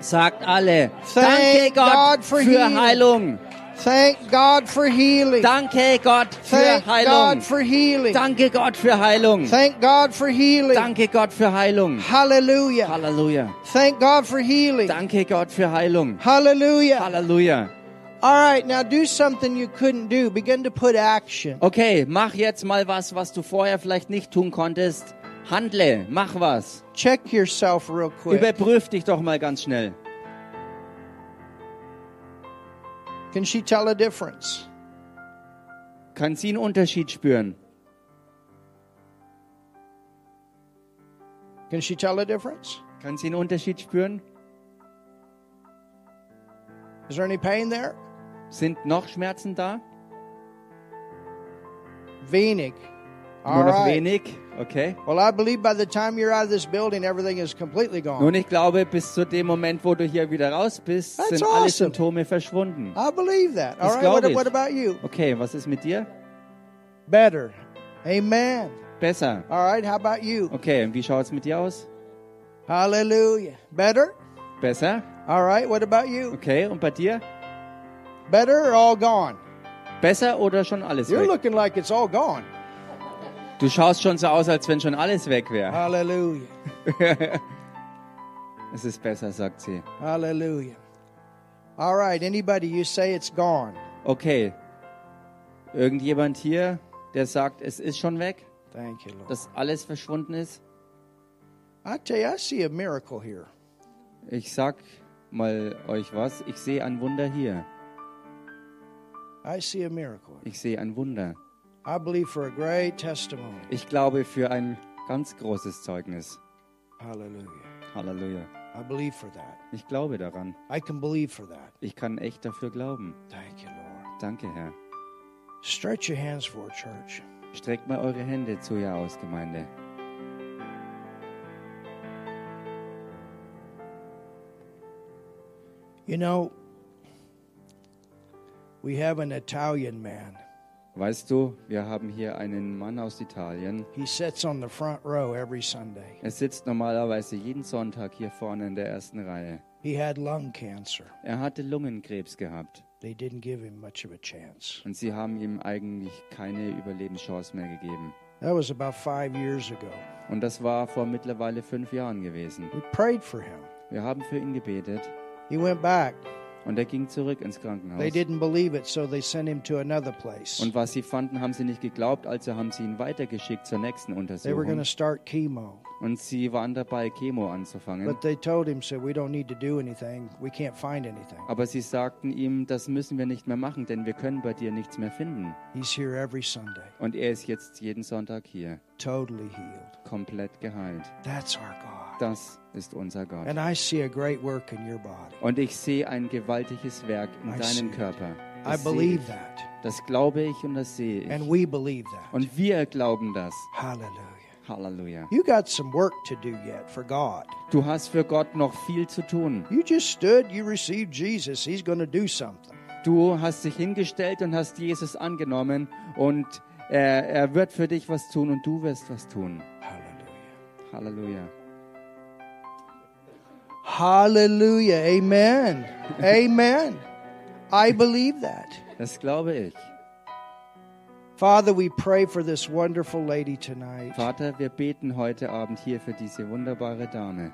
Sagt alle. Thank Danke Gott God for für healing. Heilung. Thank God for healing. Danke Gott für Thank Heilung. God for healing. Danke Gott für Heilung. Thank God for healing. Danke Gott für Heilung. Hallelujah. Halleluja. Thank God for healing. Danke Gott für Heilung. Hallelujah. Halleluja. All right, now do something you couldn't do. Begin to put action. Okay, mach jetzt mal was, was du vorher vielleicht nicht tun konntest. Handle, mach was. Check yourself real quick. Überprüf dich doch mal ganz schnell. Can she tell a difference? Kann sie einen Unterschied spüren? Can she tell a difference? Kann sie einen Unterschied spüren? Is there any pain there? Sind noch Schmerzen da? Wenig. Nur noch right. wenig? Okay. Well, I believe by the time you're out of this building, everything is completely gone. Nun, ich glaube, bis zu dem Moment, wo du hier wieder raus bist, That's sind alle. Symptome verschwunden. I believe that. All Das right. What, what about you? Okay, was ist mit dir? Better. Amen. Besser. All right. How about you? Okay, und wie schaut es mit dir aus? Hallelujah. Better. Besser? All right. What about you? Okay, und bei dir? Better or all gone? Besser oder schon alles You're weg? looking like it's all gone. Du schaust schon so aus, als wenn schon alles weg wäre. Hallelujah. Es ist besser, sagt sie. Hallelujah. All right. Anybody, you say it's gone. Okay. Irgendjemand hier, der sagt, es ist schon weg, Thank you, Lord. dass alles verschwunden ist? I tell you, I see a miracle here. Ich sag mal euch was, ich sehe ein Wunder hier. I see a miracle. Ich sehe ein Wunder. Ich glaube für ein ganz großes Zeugnis. Halleluja. I believe for that. Ich glaube daran. I can believe for that. Ich kann echt dafür glauben. Thank you, Lord. Danke, Herr. Stretch your hands for church. Streckt mal eure Hände zu ihr aus, Gemeinde. You know, we have an Italian man. Weißt du, wir haben hier einen Mann aus Italien. He sits on the front row every Sunday. Er sitzt normalerweise jeden Sonntag hier vorne in der ersten Reihe. He had lung cancer. Er hatte Lungenkrebs gehabt They didn't give him much of a chance. und sie haben ihm eigentlich keine Überlebenschance mehr gegeben. That was about five years ago. Und das war vor mittlerweile fünf Jahren gewesen. We prayed for him. Wir haben für ihn gebetet He went back. Und er ging zurück ins Krankenhaus. They didn't believe it, so they sent him to another place. Und was sie fanden, haben sie nicht geglaubt, also haben sie ihn weitergeschickt zur nächsten They were going Untersuchung. to start chemo. Und sie waren dabei, Chemo anzufangen. But they told him, said, we don't need to do anything. We can't find anything. Aber sie sagten ihm, das müssen wir nicht mehr machen, denn wir können bei dir nichts mehr finden. He's here every Sunday, Und er ist jetzt jeden Sonntag hier, totally healed. komplett geheilt. That's our God. Das ist unser Gott. And I see a great work in your body. Und ich sehe ein gewaltiges Werk in I deinem. Körper. I Das, sehe believe that. das glaube ich und das sehe ich. And we believe that. Und wir glauben das. Hallelujah. Halleluja. You got some work to do yet for God. Du hast für Gott noch viel zu tun. You just stood, you received Jesus. He's going to do something. Du hast dich hingestellt und hast Jesus angenommen und er, er wird für dich was tun und du wirst was tun. Hallelujah. Halleluja. Hallelujah. Amen. Amen. I believe that. Das glaube ich. Father, we pray for this wonderful lady tonight. Vater, wir beten heute Abend hier für diese wunderbare Dame.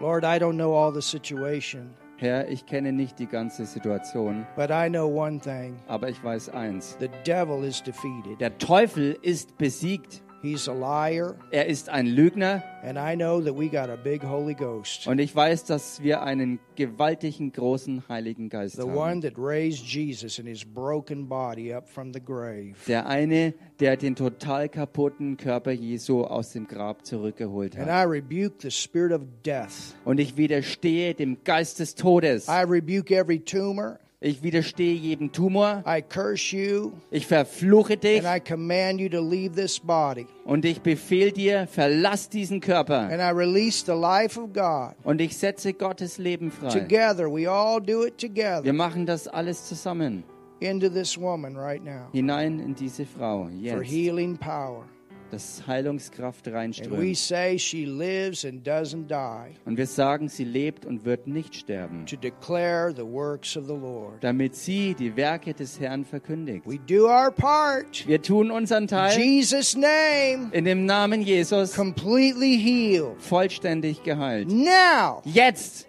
Lord, I don't know all the situation, Herr, ich kenne nicht die ganze Situation, but I know one thing aber ich weiß eins. the devil is defeated. Der Teufel ist besiegt. He's a liar, Er ist ein Lügner and I know that we got a big Holy Ghost, und ich weiß, dass wir einen gewaltigen, großen Heiligen Geist the haben. one that raised Jesus in his broken body up from the grave. Der eine, der den total kaputten Körper Jesu aus dem Grab zurückgeholt And hat. I rebuke the spirit of death. Und ich widerstehe dem Geist des Todes. I rebuke every tumor. Ich widerstehe jedem Tumor. I curse you, Ich verfluche dich and I command you to leave this body. und ich befehle dir, verlass diesen Körper. And I release the life of God. Und ich setze Gottes Leben frei. Together, we all do it Wir together machen das alles zusammen. into this woman right now Hinein in diese Frau. for Jetzt. healing power. Dass Heilungskraft And we reinströmt. say she lives and doesn't die Und wir sagen, sie lebt und wird nicht sterben. to declare the works of the Lord. Damit sie die Werke des Herrn verkündigt. We do our part. Wir tun unseren Teil. Jesus' name, In dem Namen Jesus. completely healed. Vollständig geheilt. Now, Jetzt.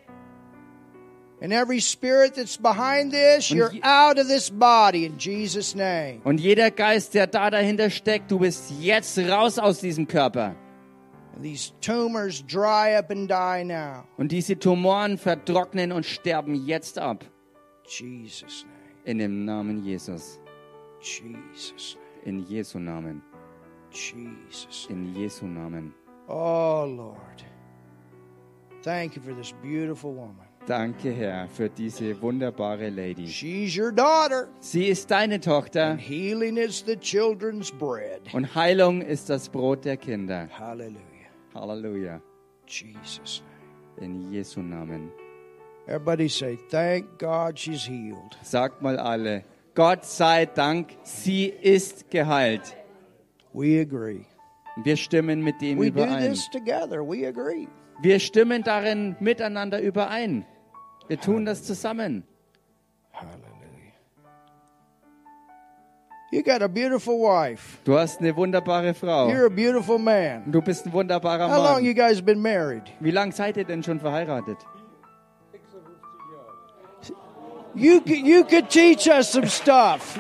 And every spirit that's behind this, you're out of this body in Jesus' name. Und jeder Geist, der da dahinter steckt, du bist jetzt raus aus diesem Körper. And these tumors dry up and die now. Und diese Tumoren vertrocknen und sterben jetzt ab. Jesus' name. In dem Namen Jesus. Jesus' name. In Jesu Namen. Jesus. In Jesu Namen. Oh, Lord. Thank you for this beautiful woman. Danke, Herr, für diese wunderbare Lady. She's your daughter, Sie ist deine Tochter and healing is the children's bread. und Heilung ist das Brot der Kinder. Hallelujah. Halleluja. Jesus' name. In Jesu Namen. Everybody say, Thank God she's healed. Sagt mal alle, Gott sei Dank, sie ist geheilt. We agree. Wir stimmen mit dem We do überein. this together. We agree. Wir stimmen darin miteinander überein. Wir tun das zusammen. You got a beautiful wife. Du hast eine wunderbare Frau. You're a beautiful man. Du bist ein wunderbarer How long Mann. you guys been married? Wie lange seid ihr denn schon verheiratet? You could, you could teach us some stuff.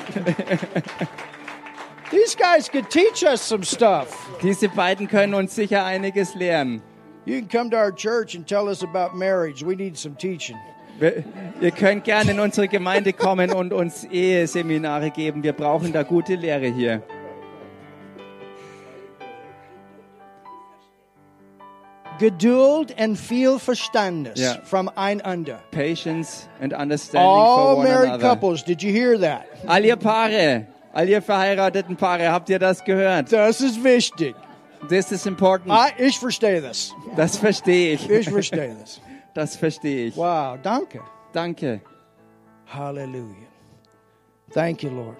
These guys could teach us some stuff. Diese beiden können uns sicher einiges lehren. You can come to our church and tell us about marriage. We need some teaching. Wir, ihr könnt gerne in unsere Gemeinde kommen und uns Eheseminare geben. Wir brauchen da gute Lehre hier. Geduld and viel Verstandes Yeah. from einander. Patience and understanding for All one married another. couples, did you hear that? All ihr Paare, all ihr verheirateten Paare, habt ihr das gehört? Das ist wichtig. This is important. I, ich verstehe das. Das verstehe ich. Ich verstehe das. Das verstehe ich. Wow, danke. Danke. Hallelujah. Thank you, Lord.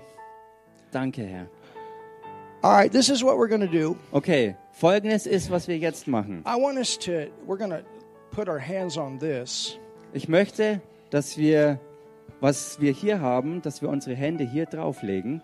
Danke, Herr. All right, this is what we're going to do. Okay, folgendes ist, was wir jetzt machen. I want us to, we're going to put our hands on this. Ich möchte, dass wir, was wir hier haben, dass wir unsere Hände hier drauflegen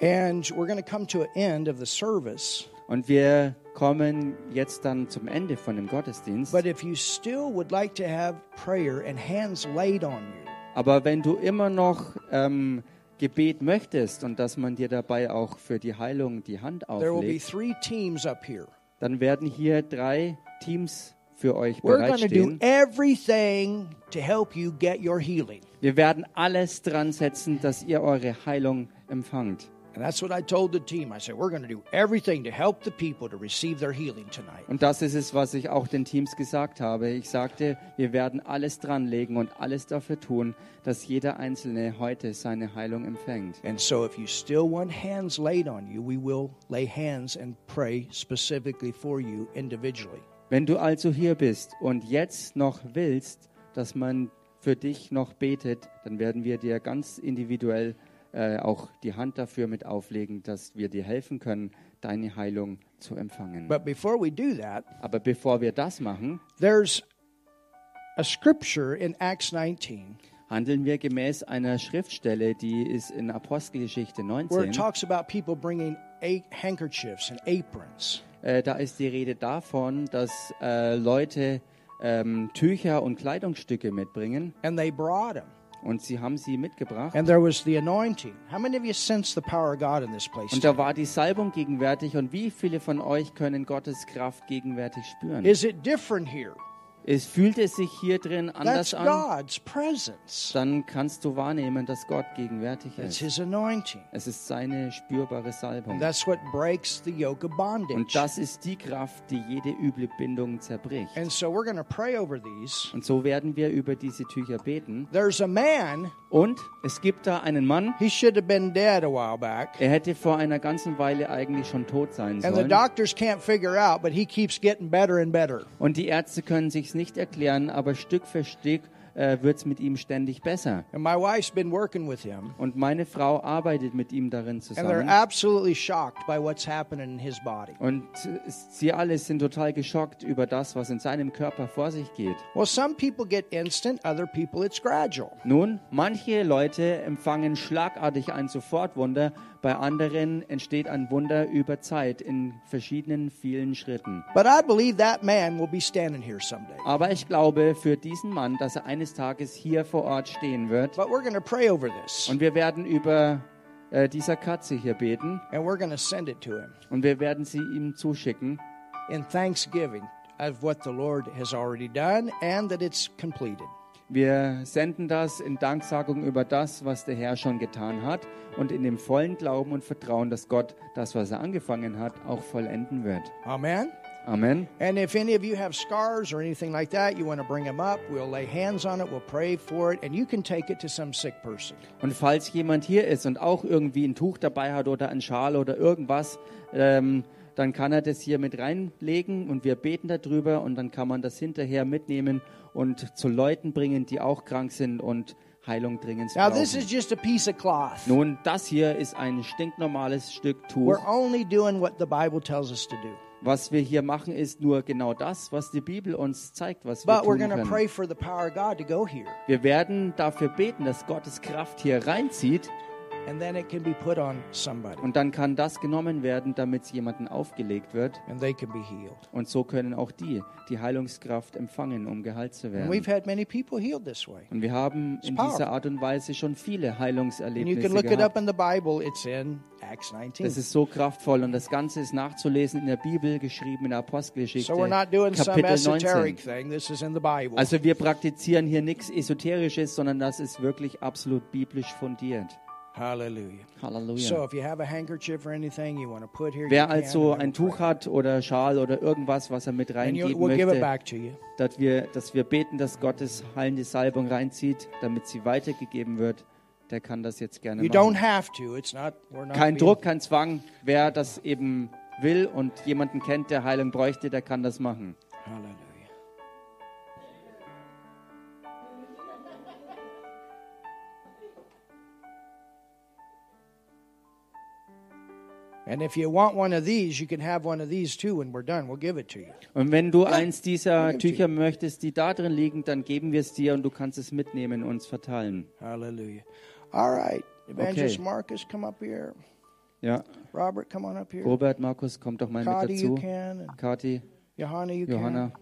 And we're going to come to an end of the service. Und wir kommen jetzt dann zum Ende von dem Gottesdienst. But if you still would like to have prayer and hands laid on you, Aber wenn du immer noch ähm, Gebet möchtest und dass man dir dabei auch für die Heilung die Hand there will be auflegt, three teams up here. dann werden hier drei Teams für euch We're going to do bereitstehen. everything to help you get your healing. Wir werden alles dran setzen, dass ihr eure Heilung empfangt. And that's what I told the team. I said, we're going to do everything to help the people to receive their healing tonight. Und das ist es, was ich auch den Teams gesagt habe. Ich sagte, wir werden alles dranlegen und alles dafür tun, dass jeder Einzelne heute seine Heilung empfängt. And so, if you still want hands laid on you, we will lay hands and pray specifically for you individually. Wenn du also hier bist und jetzt noch willst, dass man für dich noch betet, dann werden wir dir ganz individuell äh, auch die Hand dafür mit auflegen, dass wir dir helfen können, deine Heilung zu empfangen. But before we do that, Aber bevor wir das machen, there's a scripture in Acts 19 handeln wir gemäß einer Schriftstelle, die ist in Apostelgeschichte where it 19. talks about people bringing handkerchiefs and aprons. Äh, da ist die Rede davon, dass äh, Leute ähm, Tücher und Kleidungsstücke mitbringen And they brought them. Und sie haben sie mitgebracht. And there was the anointing. How many of you sense the power of God in this place? Und da war die Salbung gegenwärtig und wie viele von euch können Gottes Kraft gegenwärtig spüren? Is it different here? Es fühlt es sich hier drin That's anders an, God's presence. dann kannst du wahrnehmen, dass Gott gegenwärtig That's ist. His anointing. Es ist seine spürbare Salbung. And that's what breaks the yoke of bondage. Und das ist die Kraft, die jede üble Bindung zerbricht. And so we're pray over these. Und so werden wir über diese Tücher beten. There's a man, Und es gibt da einen Mann, he should have been dead a while back. er hätte vor einer ganzen Weile eigentlich schon tot sein And the sollen. doctors can't figure out, but he keeps getting better and better. Und die Ärzte können sich's nicht erklären, aber Stück für Stück äh, wird's mit ihm ständig besser. And my wife's been working with him. Und meine Frau arbeitet mit ihm darin zusammen. Und äh, sie alle sind total geschockt über das, was in seinem Körper vor sich geht. Well, some people get instant, other people it's gradual. Nun, manche Leute empfangen schlagartig ein Sofortwunder, bei anderen entsteht ein Wunder über Zeit in verschiedenen vielen Schritten. But I believe that man will be standing here someday. Aber ich glaube für diesen Mann, dass er eines Tages hier vor Ort stehen wird. But we're going to pray over this Und wir werden über äh, dieser Katze hier beten and we're going to send it to him und wir werden sie ihm zuschicken in thanksgiving of what the Lord has already done and that it's completed. Wir senden das in Danksagung über das, was der Herr schon getan hat und in dem vollen Glauben und Vertrauen, dass Gott das, was er angefangen hat, auch vollenden wird. Amen. Amen. And if any of you have scars or anything like that, you want to bring them up, we'll lay hands on it, we'll pray for it, and you can take it to some sick person. Und falls jemand hier ist und auch irgendwie ein Tuch dabei hat oder ein Schal oder irgendwas, ähm, dann kann er das hier mit reinlegen und wir beten darüber und dann kann man das hinterher mitnehmen und zu Leuten bringen, die auch krank sind und Heilung dringend Now, this is brauchen. just a piece of cloth. Nun, das hier ist ein stinknormales Stück Tuch. We're only doing what the Bible tells us to do. Was wir hier machen, ist nur genau das, was die Bibel uns zeigt, was wir But we're tun können. pray for the power of God to go here, Wir werden dafür beten, dass Gottes Kraft hier reinzieht and then it can be put on somebody, und dann kann das genommen werden, damit es jemandem aufgelegt wird. and they can be healed. Und so können auch die die Heilungskraft empfangen, um geheilt zu And werden. we've had many people healed this way. Und wir haben in dieser Art und Weise schon viele And you Heilungserlebnisse can look it up gehabt. in the Bible. It's in Acts 19. Das ist so kraftvoll und das Ganze ist nachzulesen in der Bibel, geschrieben in der Apostelgeschichte, So we're not doing some Kapitel esoteric 19. thing. This is in the Bible. Also wir praktizieren hier nichts Esoterisches, sondern das ist wirklich absolut biblisch fundiert. Hallelujah. Halleluja. So if you have a handkerchief or anything you want to put here, you Wer also ein Tuch hat oder Schal oder irgendwas, was er mit reingeben möchte, dass wir, dass wir beten, dass Gottes heilende Salbung reinzieht, damit sie weitergegeben wird, der kann das jetzt gerne You don't machen. have to. It's not. We're not. Kein Druck, kein Zwang. Wer das eben will und jemanden kennt, der Heilung bräuchte, der kann das machen. Hallelujah. Und wenn du eins dieser Tücher möchtest, die da drin liegen, dann geben wir es dir und du kannst es mitnehmen und uns verteilen. Hallelujah. All right. Evangelist Okay. Marcus, come up here. Ja, Robert, come on up here. Robert, Markus, kommt doch mal mit Kadi, you dazu. can. And Kathi, Johanna, you Johanna, can.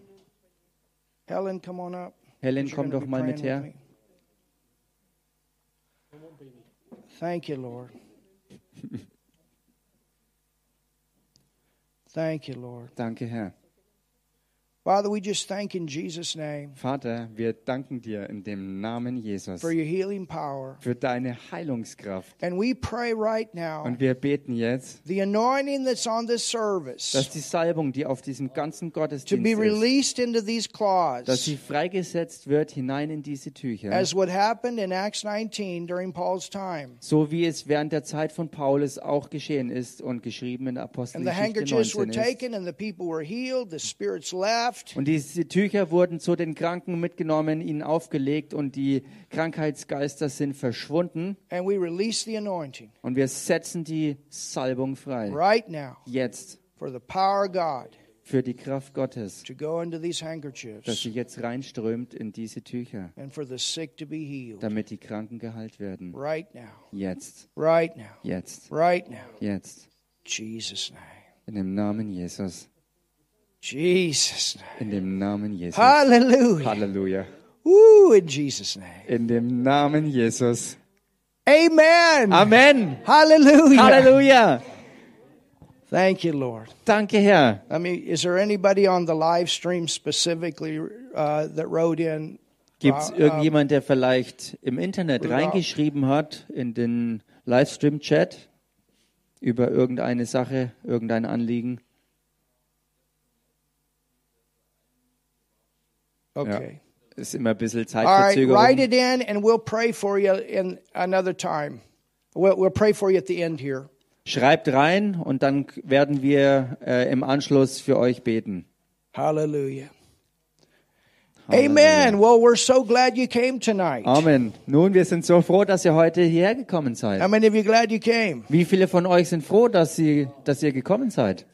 Helen, come on up. Helen, You're komm doch mal mit her. me. Thank you, Lord. Thank you, Lord. Danke, Herr. Vater, wir danken dir in dem Namen Jesus for your healing power. für deine Heilungskraft. And we pray right now Und wir beten jetzt, the anointing that's on this service dass die Salbung, die auf diesem ganzen to Gottesdienst be ist, released into these dass sie freigesetzt wird hinein in diese Tücher. as what happened in Acts 19 during Paul's time. So wie es während der Zeit von Paulus auch geschehen ist und geschrieben in der And the Apostelgeschichte handkerchiefs were 19 ist. taken and the people were healed, the spirits left. Und diese Tücher wurden zu den Kranken mitgenommen, ihnen aufgelegt und die Krankheitsgeister sind verschwunden. And we release the anointing Und wir setzen die Salbung frei. right now Jetzt for the power of God für die Kraft Gottes, to go into these dass sie jetzt reinströmt in diese Tücher, and for the sick to be healed damit die Kranken geheilt werden. right now, Jetzt, right now, jetzt, right now. jetzt. Jesus' name. In dem Namen Jesus. Jesus'. In dem Namen Jesus. Hallelujah. Halleluja. Woo, in Jesus' name. In dem Namen Jesus. Amen. Amen. Hallelujah. Halleluja. Thank you, Lord. Danke, Herr. I mean, is there anybody on the live stream specifically uh, that wrote in? Gibt es uh, irgendjemand, der vielleicht im Internet reingeschrieben hat in den Livestream-Chat über irgendeine Sache, irgendein Anliegen? Okay. Ist immer ein bisschen All right, Zeitverzögerung. write it in, and we'll pray for you in another time. We'll, we'll pray for you at the end here. Schreibt rein und dann werden wir äh, im Anschluss für euch beten. Hallelujah. Halleluja. Amen. Well, we're so glad you came tonight. Amen. Nun, wir sind so froh, dass ihr heute hierher gekommen seid. How many of you glad you came? Wie viele von euch sind froh, dass, sie, dass ihr gekommen seid?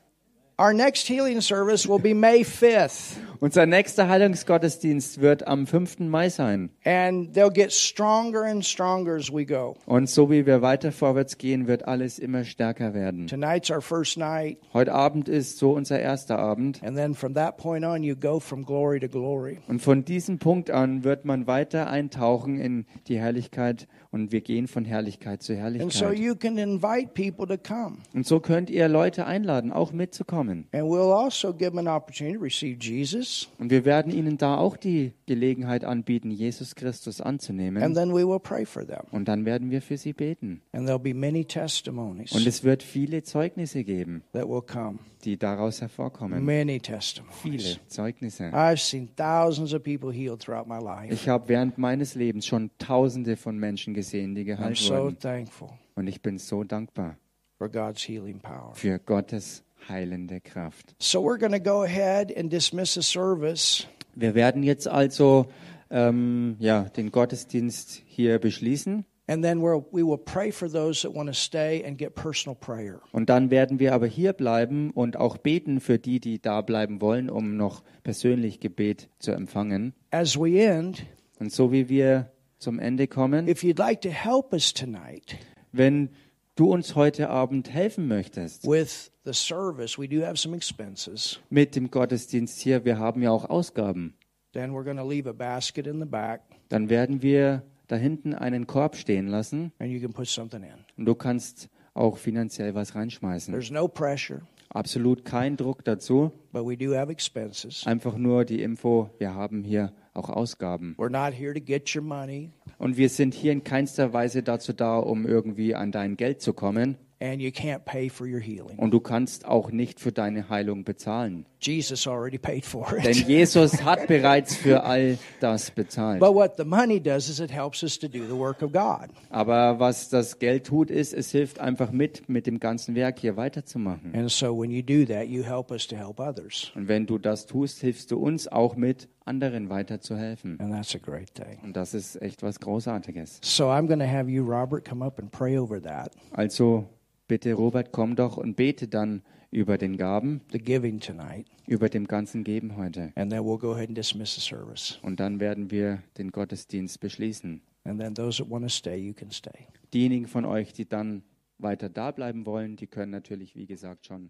Our next healing service will be May 5th, Unser nächster Heilungsgottesdienst wird am 5. Mai sein. and they'll get stronger and stronger as we go. Und so wie wir weiter vorwärts gehen, wird alles immer stärker werden. Tonight's our first night, Heute Abend ist so unser erster Abend. and then from that point on, you go from glory to glory. Und von diesem Punkt an wird man weiter eintauchen in die Herrlichkeit und wir gehen von Herrlichkeit zu so Herrlichkeit. you can invite people to come. Und so könnt ihr Leute einladen, auch mitzukommen. And we'll also give them an opportunity to receive Jesus, Und wir werden ihnen da auch die Gelegenheit anbieten, Jesus Christus and anzunehmen. then we will pray for them. Und dann werden wir für sie beten. And there'll be many Und es wird viele Zeugnisse geben, that will come. Die daraus hervorkommen. Many Viele testimonies. Zeugnisse. I've seen thousands of people healed throughout my life. Ich habe während meines Lebens schon Tausende von Menschen gesehen, die I'm geheilt so wurden. thankful Und ich bin so dankbar for God's healing power. für Gottes heilende Kraft. So we're going to go ahead and dismiss the service. Wir werden jetzt also ähm, ja, den Gottesdienst hier beschließen. And then we'll, we will pray for those that want to stay and get personal prayer. Und dann werden wir aber hier bleiben und auch beten für die, die da bleiben wollen, um noch persönlich Gebet zu empfangen. As we end, Und so wie wir zum Ende kommen, if you'd like to help us tonight wenn du uns heute Abend helfen möchtest with the service, we do have some expenses. mit dem Gottesdienst hier, wir haben ja auch Ausgaben, Then we're going to leave a basket in the back, dann werden wir da hinten einen Korb stehen lassen and you can put something in. und du kannst auch finanziell was reinschmeißen. There's no pressure, Absolut kein Druck dazu, but we do have expenses. einfach nur die Info, wir haben hier auch Ausgaben. We're not here to get your money, Und wir sind hier in keinster Weise dazu da, um irgendwie an dein Geld zu kommen. And you can't pay for your healing. Und du kannst auch nicht für deine Heilung bezahlen. Jesus already paid for Denn it. Jesus hat bereits für all das bezahlt. But what the money does is it helps us to do the work of God. Aber was das Geld tut, ist, es hilft einfach mit, mit dem ganzen Werk hier weiterzumachen. And so when you do that, you help us to help others. Und wenn du das tust, hilfst du uns auch mit, anderen weiterzuhelfen. And that's a great thing. Und das ist echt was Großartiges. So I'm going to have you, Robert, come up and pray over that, Also bitte, Robert, komm doch und bete dann über den Gaben, the giving tonight, über dem ganzen Geben heute. and then we'll go ahead and dismiss the service. Und dann werden wir den Gottesdienst beschließen. And then those that want to stay, you can stay. Diejenigen von euch, die dann weiter da bleiben wollen, die können natürlich, wie gesagt, schon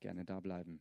gerne da bleiben.